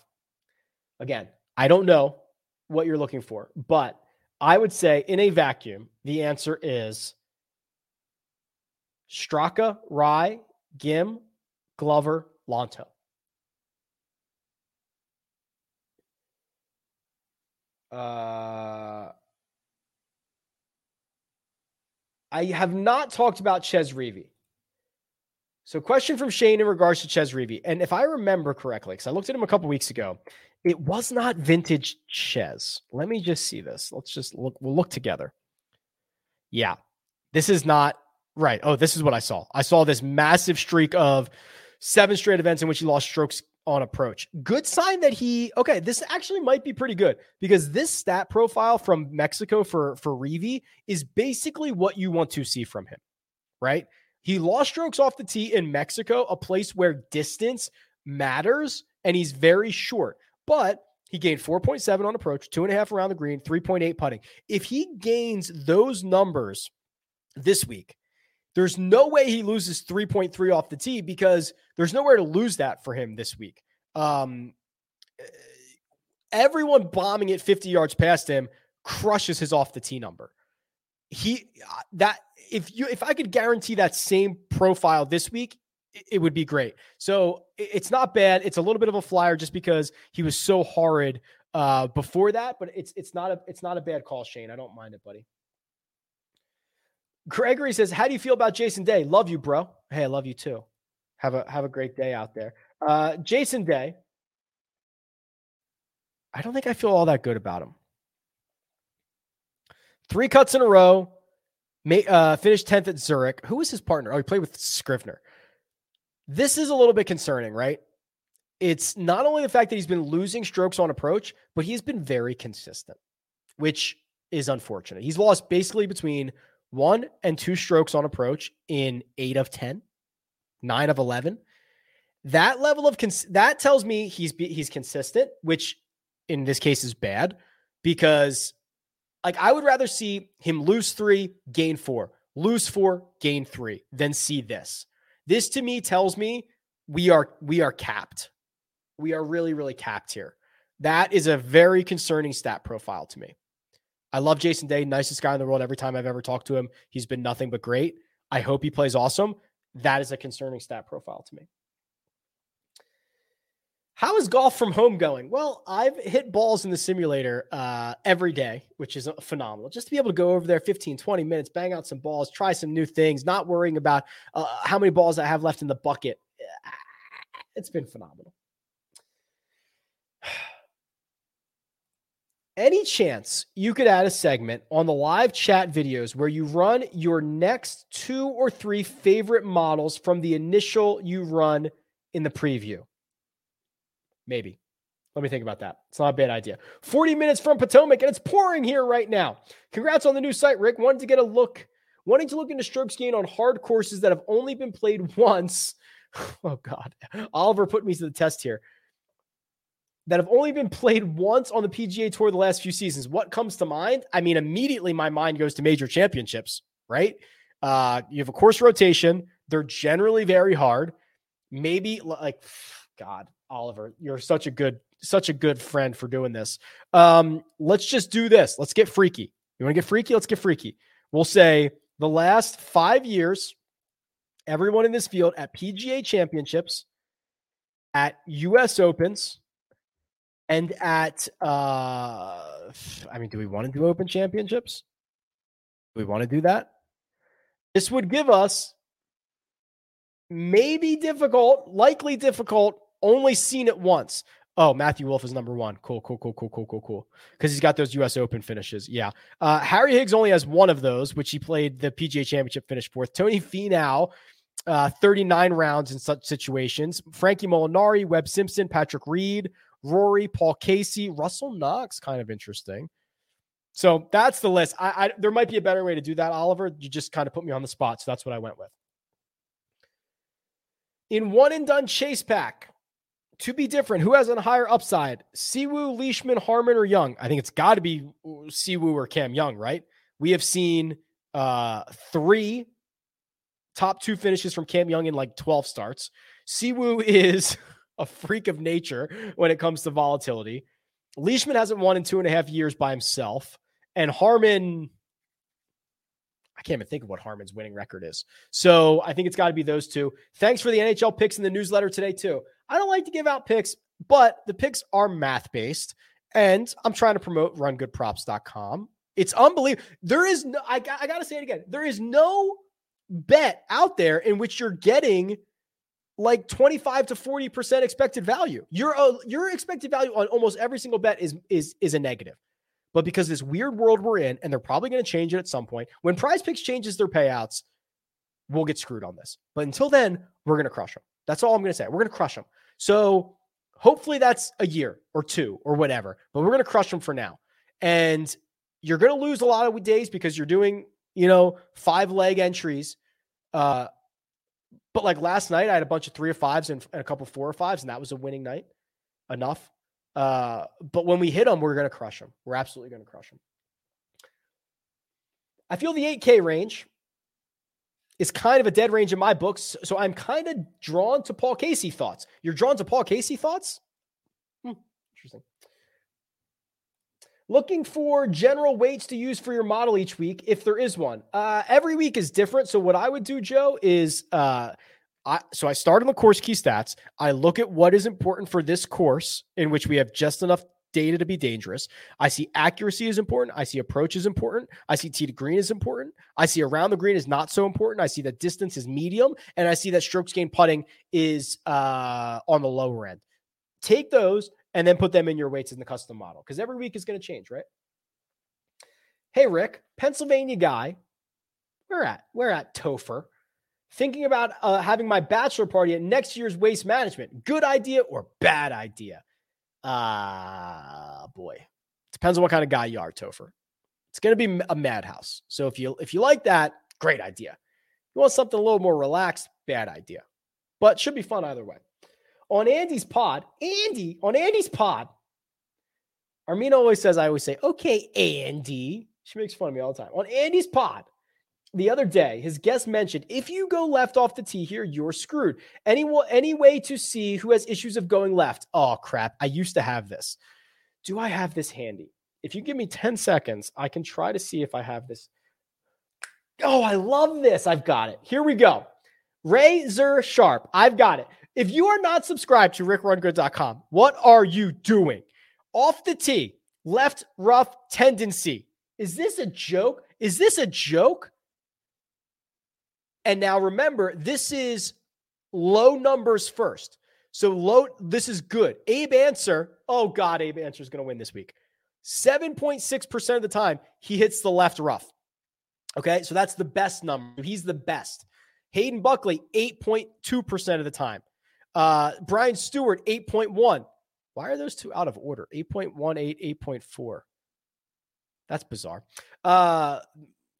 Again, I don't know what you're looking for, but I would say in a vacuum, the answer is Straka, Rai, Ghim, Glover, Lanto. Uh, I have not talked about Chez Reavie. So, question from Shane in regards to Chez. And if I remember correctly, because I looked at him a couple weeks ago, it was not vintage Chez. Let me just see this. Let's just look. We'll look together. Yeah, this is not right. Oh, this is what I saw. I saw this massive streak of seven straight events in which he lost strokes on approach. Good sign that he okay. This actually might be pretty good because this stat profile from Mexico for for Reavie is basically what you want to see from him, right? He lost strokes off the tee in Mexico, a place where distance matters, and he's very short but he gained 4.7 on approach, two and a half around the green, 3.8 putting. If he gains those numbers this week, there's no way he loses 3.3 off the tee because there's nowhere to lose that for him this week. Um, everyone bombing it 50 yards past him crushes his off the tee number. He uh, that if you if I could guarantee that same profile this week, it would be great. So it's not bad. It's a little bit of a flyer just because he was so horrid uh, before that, but it's it's not a it's not a bad call, Shane. I don't mind it, buddy. Gregory says, "How do you feel about Jason Day? Love you, bro. Hey, I love you too. Have a have a great day out there." Uh, Jason Day. I don't think I feel all that good about him. Three cuts in a row. May, uh, finished 10th at Zurich. Who was his partner? Oh, he played with Scrivener. This is a little bit concerning, right? It's not only the fact that he's been losing strokes on approach, but he's been very consistent, which is unfortunate. He's lost basically between one and two strokes on approach in eight of 10, nine of 11. That level of cons- that tells me he's he's consistent, which in this case is bad because like I would rather see him lose three, gain four, lose four, gain three than see this. This to me tells me we are we are capped. We are really really capped here. That is a very concerning stat profile to me. I love Jason Day, nicest guy in the world. Every time I've ever talked to him, he's been nothing but great. I hope he plays awesome. That is a concerning stat profile to me. How is golf from home going? Well, I've hit balls in the simulator uh, every day, which is phenomenal. Just to be able to go over there 15, 20 minutes, bang out some balls, try some new things, not worrying about uh, how many balls I have left in the bucket. (sighs) It's been phenomenal. (sighs) Any chance you could add a segment on the live chat videos where you run your next two or three favorite models from the initial you run in the preview? Maybe. Let me think about that. It's not a bad idea. 40 minutes from Potomac, and it's pouring here right now. Congrats on the new site, Rick. Wanted to get a look, wanting to look into strokes gain on hard courses that have only been played (laughs) once. Oh, God. Oliver put me to the test here. That have only been played once on the PGA Tour the last few seasons. What comes to mind? I mean, immediately my mind goes to major championships, right? Uh, you have a course rotation. They're generally very hard. Maybe like, (sighs) God, Oliver. You're such a good, such a good friend for doing this. Um, let's just do this. Let's get freaky. You want to get freaky? Let's get freaky. We'll say the last five years, everyone in this field at PGA championships, at US Opens, And at, uh, I mean, do we want to do open championships? Do we want to do that? This would give us maybe difficult, likely difficult, only seen it once. Oh, Matthew Wolff is number one. Cool, cool, cool, cool, cool, cool, cool. Because he's got those U.S. Open finishes. Yeah. Uh, Harry Higgs only has one of those, which he played the PGA Championship finish fourth. Tony Finau, uh, 39 rounds in such situations. Frankie Molinari, Webb Simpson, Patrick Reed, Rory, Paul Casey, Russell Knox. Kind of interesting. So that's the list. I, I there might be a better way to do that, Oliver. You just kind of put me on the spot, so that's what I went with. In one and done chase pack, to be different, who has a higher upside? Siwoo, Leishman, Harman, or Young? I think it's got to be Siwoo or Cam Young, right? We have seen uh, three top two finishes from Cam Young in like 12 starts. Siwoo (laughs) is a freak of nature when it comes to volatility. Leishman hasn't won in two and a half years by himself. And Harman, I can't even think of what Harman's winning record is. So I think it's got to be those two. Thanks for the NHL picks in the newsletter today, too. I don't like to give out picks, but the picks are math based. And I'm trying to promote rungoodprops.com. It's unbelievable. There is no, I, I got to say it again. There is no bet out there in which you're getting like 25 to 40% expected value. Your uh, your expected value on almost every single bet is is is a negative. But because this weird world we're in and they're probably going to change it at some point, when Prize Picks changes their payouts, we'll get screwed on this. But until then, we're going to crush them. That's all I'm going to say. We're going to crush them. So hopefully that's a year or two or whatever, but we're going to crush them for now. And you're going to lose a lot of days because you're doing, you know, five leg entries uh, but like last night, I had a bunch of three or fives and, and a couple four or fives, and that was a winning night. Enough. Uh, but when we hit them, we're going to crush them. We're absolutely going to crush them. I feel the 8K range is kind of a dead range in my books. So I'm kind of drawn to Paul Casey thoughts. You're drawn to Paul Casey thoughts? Hmm, interesting. Looking for general weights to use for your model each week, if there is one. Uh, every week is different. So what I would do, Joe, is uh, I so I start on the course key stats. I look at what is important for this course, in which we have just enough data to be dangerous. I see accuracy is important. I see approach is important. I see tee to green is important. I see around the green is not so important. I see that distance is medium, and I see that strokes gain putting is uh, on the lower end. Take those and then put them in your weights in the custom model because every week is going to change, right? Hey, Rick, Pennsylvania guy. we're at? we're at Topher? Thinking about uh, having my bachelor party at next year's waste management. Good idea or bad idea? Ah, uh, boy. Depends on what kind of guy you are, Topher. It's going to be a madhouse. So if you if you like that, great idea. You want something a little more relaxed, bad idea. But should be fun either way on Andy's pod, Andy, on Andy's pod, Armina always says, I always say, okay, Andy. She makes fun of me all the time. On Andy's pod, the other day, his guest mentioned if you go left off the tee here, you're screwed. Any, any way to see who has issues of going left? Oh, crap. I used to have this. Do I have this handy? If you give me 10 seconds, I can try to see if I have this. Oh, I love this. I've got it. Here we go. Razor Sharp. I've got it. If you are not subscribed to rickrungood.com, what are you doing? Off the tee, left rough tendency. Is this a joke? Is this a joke? And now remember, this is low numbers first. So low, this is good. Abe Ancer, oh God, Abe Ancer is going to win this week. 7.6% of the time, he hits the left rough. Okay, so that's the best number. He's the best. Hayden Buckley, 8.2% of the time. Uh, Brian Stuard, 8.1. Why are those two out of order? 8.18, 8.4. That's bizarre. Uh,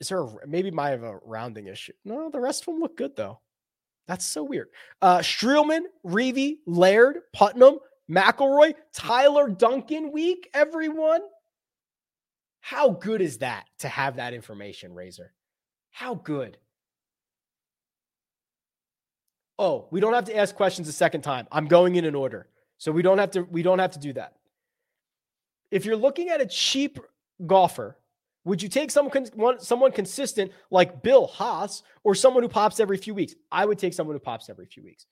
is there a, maybe might have a rounding issue? No, the rest of them look good though. That's so weird. Uh, Streelman, Reavie, Laird, Putnam, McIlroy, Tyler Duncan week, everyone. How good is that to have that information, Razor? How good? oh, we don't have to ask questions a second time. I'm going in an order. So we don't have to we don't have to do that. If you're looking at a cheap golfer, would you take someone someone consistent like Bill Haas or someone who pops every few weeks? I would take someone who pops every few weeks.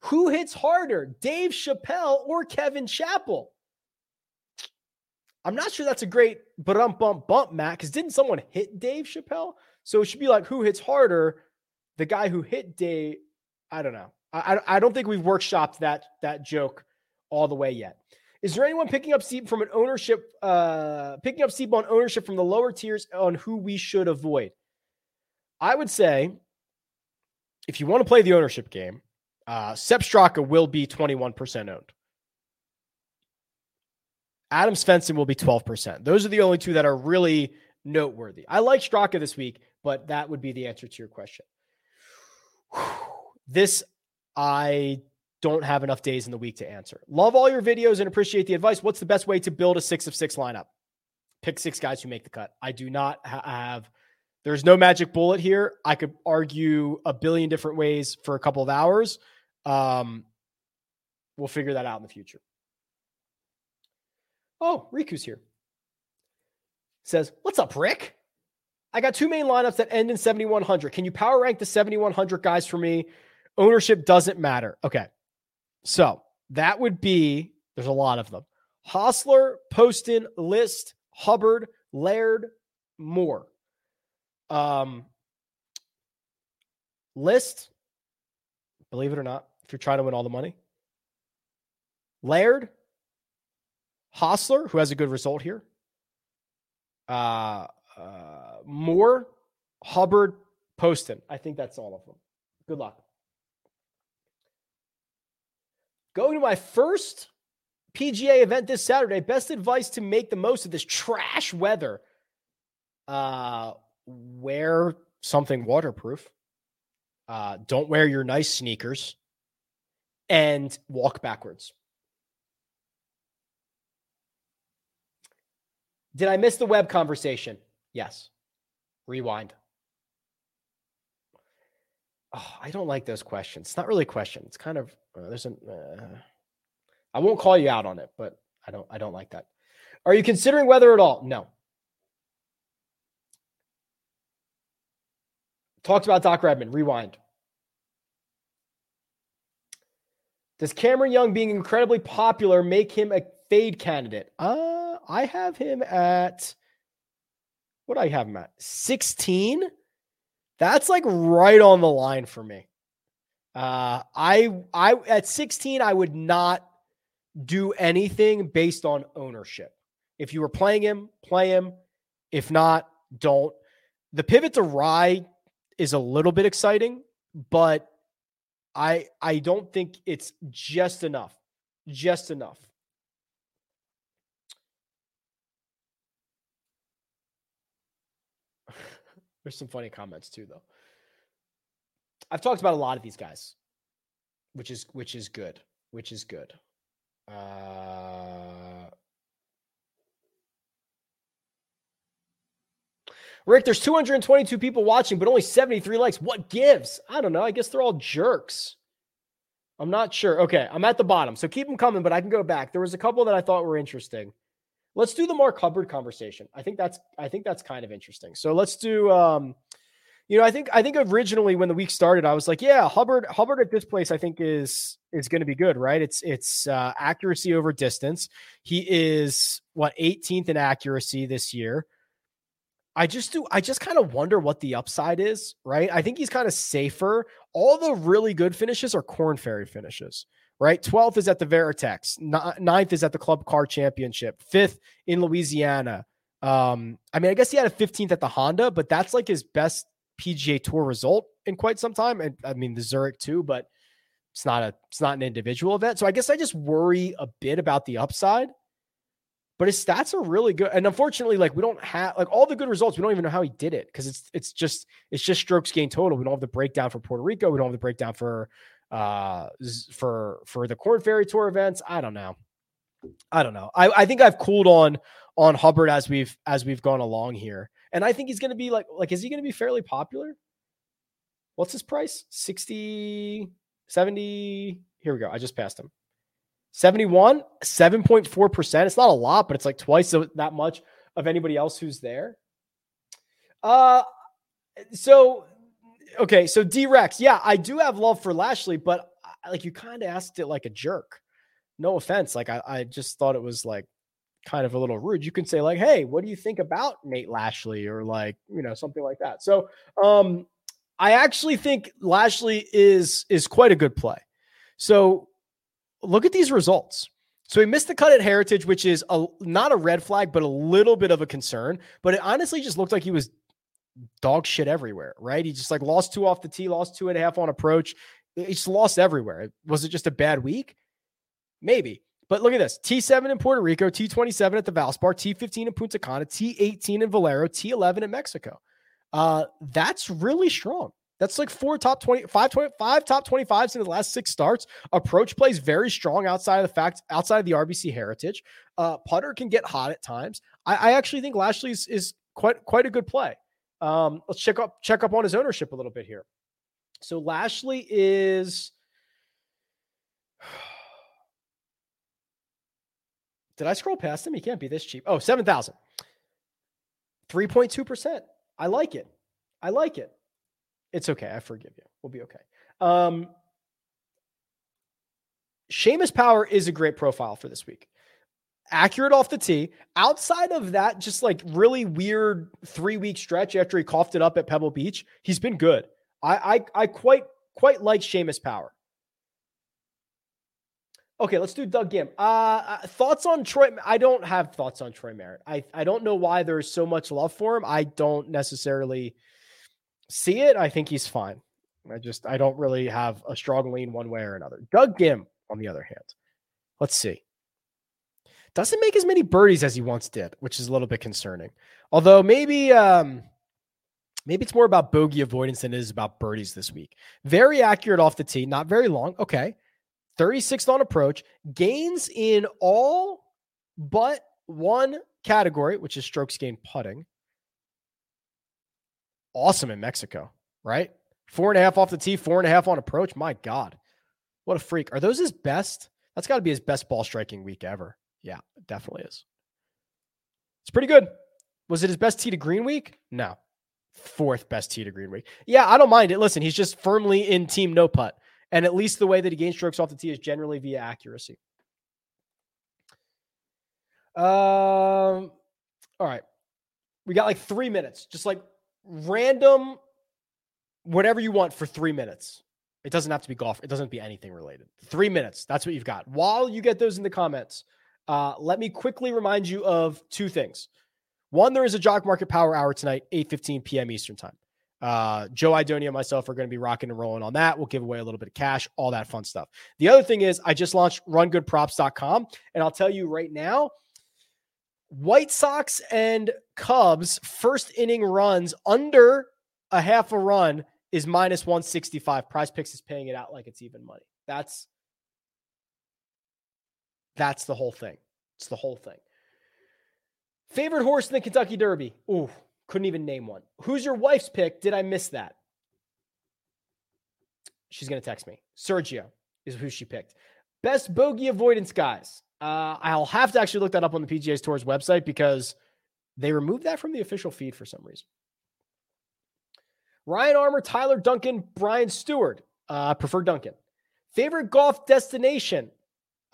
Who hits harder, Dave Chappelle or Kevin Chappell? I'm not sure that's a great um bump bump, Matt, because didn't someone hit Dave Chappelle? So it should be like who hits harder, the guy who hit Dave. I don't know. I, I don't think we've workshopped that that joke all the way yet. Is there anyone picking up seat from an ownership, uh, picking up seat on ownership from the lower tiers on who we should avoid? I would say, if you want to play the ownership game, uh, Sepp Straka will be 21% owned. Adam Svensson will be 12%. Those are the only two that are really noteworthy. I like Straka this week, but that would be the answer to your question. (sighs) This, I don't have enough days in the week to answer. Love all your videos and appreciate the advice. What's the best way to build a six of six lineup? Pick six guys who make the cut. I do not ha- have, there's no magic bullet here. I could argue a billion different ways for a couple of hours. Um, we'll figure that out in the future. Oh, Riku's here. Says, What's up, Rick? I got two main lineups that end in 7,100. Can you power rank the 7,100 guys for me? Ownership doesn't matter. Okay. So that would be, there's a lot of them Hossler, Poston, List, Hubbard, Laird, Moore. Um, List, believe it or not, if you're trying to win all the money. Laird, Hossler, who has a good result here. Uh, uh, Moore, Hubbard, Poston. I think that's all of them. Good luck. Going to my first PGA event this Saturday. Best advice to make the most of this trash weather. Uh, wear something waterproof. Uh, don't wear your nice sneakers and walk backwards. Did I miss the web conversation? Yes. Rewind. Oh, I don't like those questions. It's not really a question. It's kind of uh, there's an. Uh, I won't call you out on it, but I don't. I don't like that. Are you considering weather at all? No. Talked about Doc Redman. Rewind. Does Cameron Young being incredibly popular make him a fade candidate? Uh, I have him at what do I have him at? 16? That's like right on the line for me. Uh, I I at 16, I would not do anything based on ownership. If you were playing him, play him. If not, don't. The pivot to Rai is a little bit exciting, but I I don't think it's just enough. Just enough. There's some funny comments too, though. I've talked about a lot of these guys, which is which is good, which is good. Uh, Rick, there's 222 people watching, but only 73 likes. What gives? I don't know. I guess they're all jerks. I'm not sure. Okay, I'm at the bottom, so keep them coming, but I can go back. There was a couple that I thought were interesting. Let's do the Mark Hubbard conversation. I think that's I think that's kind of interesting. So let's do um you know, I think I think originally when the week started, I was like, yeah, Hubbard Hubbard at this place I think is is going to be good, right? It's it's uh, accuracy over distance. He is what 18th in accuracy this year. I just do I just kind of wonder what the upside is, right? I think he's kind of safer. All the really good finishes are Korn Ferry finishes right? 12th is at the Veritex. Ninth is at the Club Car Championship. Fifth in Louisiana. Um, I mean, I guess he had a 15th at the Honda, but that's like his best PGA Tour result in quite some time. And I mean, the Zurich too, but it's not a it's not an individual event. So I guess I just worry a bit about the upside. But his stats are really good, and unfortunately, like we don't have like all the good results. We don't even know how he did it because it's it's just it's just strokes gained total. We don't have the breakdown for Puerto Rico. We don't have the breakdown for uh, for for the Korn Ferry Tour events. I don't know. I don't know. I, I think I've cooled on on Hubbard as we've as we've gone along here, and I think he's going to be like like is he going to be fairly popular? What's his price? 60, 70. Here we go. I just passed him. 71, 7.4%. It's not a lot, but it's like twice that much of anybody else who's there. Uh so okay, so D Rex, yeah, I do have love for Lashley, but like you kind of asked it like a jerk. No offense, like I, I just thought it was like kind of a little rude. You can say like, "Hey, what do you think about Nate Lashley?" or like, you know, something like that. So, um I actually think Lashley is is quite a good play. So, look at these results. So he missed the cut at Heritage, which is a not a red flag, but a little bit of a concern. But it honestly just looked like he was dog shit everywhere, right? He just like lost two off the tee, lost two and a half on approach. He's lost everywhere. Was it just a bad week? Maybe. But look at this T7 in Puerto Rico, T27 at the Valspar, T15 in Punta Cana, T18 in Valero, T11 in Mexico. Uh, that's really strong. That's like four top 20, five, 20, five top 25s in the last six starts. Approach plays very strong outside of the fact, outside of the RBC heritage. Uh, putter can get hot at times. I, I actually think Lashley is, is quite, quite a good play. Um, let's check up, check up on his ownership a little bit here. So Lashley is (sighs) Did I scroll past him? He can't be this cheap. Oh, 7,000. 3.2%. I like it. I like it. It's okay. I forgive you. We'll be okay. Um, Seamus Power is a great profile for this week. Accurate off the tee. Outside of that, just like really weird three week stretch after he coughed it up at Pebble Beach, he's been good. I I, I quite quite like Seamus Power. Okay, let's do Doug Ghim. Uh, uh, thoughts on Troy? I don't have thoughts on Troy Merritt. I, I don't know why there's so much love for him. I don't necessarily see it. I think he's fine. I just I don't really have a strong lean one way or another. Doug Ghim, on the other hand, let's see. Doesn't make as many birdies as he once did, which is a little bit concerning. Although maybe um maybe it's more about bogey avoidance than it is about birdies this week. Very accurate off the tee, not very long. Okay. 36th on approach, gains in all but one category, which is strokes gained putting. Awesome in Mexico, right? Four and a half off the tee, four and a half on approach. My God, what a freak. Are those his best? That's got to be his best ball striking week ever. Yeah, it definitely is. It's pretty good. Was it his best tee to green week? No. Fourth best tee to green week. Yeah, I don't mind it. Listen, he's just firmly in team no putt. And at least the way that he gains strokes off the tee is generally via accuracy. Um, all right. We got like three minutes, just like random, whatever you want for three minutes. It doesn't have to be golf. It doesn't have to be anything related. Three minutes. That's what you've got. While you get those in the comments, uh, let me quickly remind you of two things. One, there is a Jock Market Power Hour tonight, 8.15 p.m. Eastern Time. Uh, Joe Idonia and myself are going to be rocking and rolling on that. We'll give away a little bit of cash, all that fun stuff. The other thing is, I just launched rungoodprops.com, and I'll tell you right now, White Sox and Cubs first inning runs under a half a run is minus 165. Prize Picks is paying it out like it's even money. That's that's the whole thing. It's the whole thing. Favorite horse in the Kentucky Derby? Ooh, couldn't even name one. Who's your wife's pick? Did I miss that? She's going to text me. Sergio is who she picked. Best bogey avoidance guys. Uh, I'll have to actually look that up on the PGA's Tours website because they removed that from the official feed for some reason. Ryan Armour, Tyler Duncan, Brian Stuard. Uh, prefer Duncan. Favorite golf destination?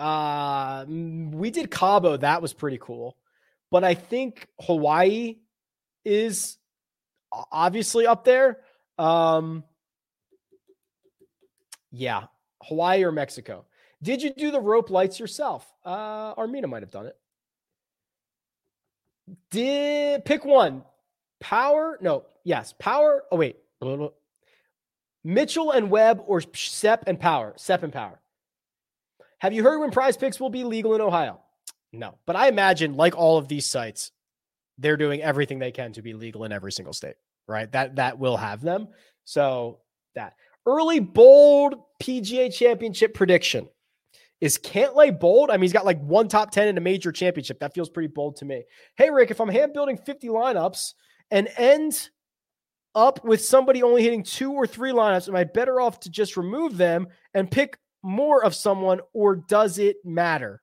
Uh, we did Cabo. That was pretty cool. But I think Hawaii is obviously up there. Um, yeah, Hawaii or Mexico. Did you do the rope lights yourself? Uh, Armina might have done it. Did pick one. Power? No. Yes. Power. Oh wait. Mitchell and Webb or Sepp and Power. Sepp and Power. Have you heard when Prize Picks will be legal in Ohio? No, but I imagine like all of these sites, they're doing everything they can to be legal in every single state, right? That that will have them. So that early bold PGA championship prediction is Cantlay bold. I mean, he's got like one top 10 in a major championship. That feels pretty bold to me. Hey, Rick, if I'm hand building 50 lineups and end up with somebody only hitting two or three lineups, am I better off to just remove them and pick more of someone, or does it matter?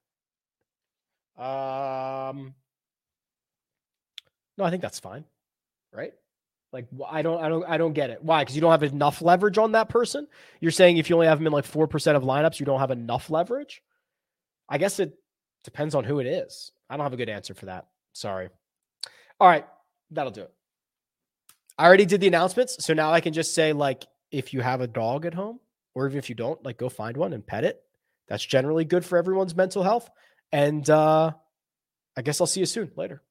Um, no, I think that's fine. Right? Like I don't I don't I don't get it. Why? Because you don't have enough leverage on that person? You're saying if you only have them in like 4% of lineups, you don't have enough leverage? I guess it Depends on who it is. I don't have a good answer for that. Sorry. All right, that'll do it. I already did the announcements, so now I can just say like if you have a dog at home, or even if you don't, like go find one and pet it. That's generally good for everyone's mental health. And uh I guess I'll see you soon later.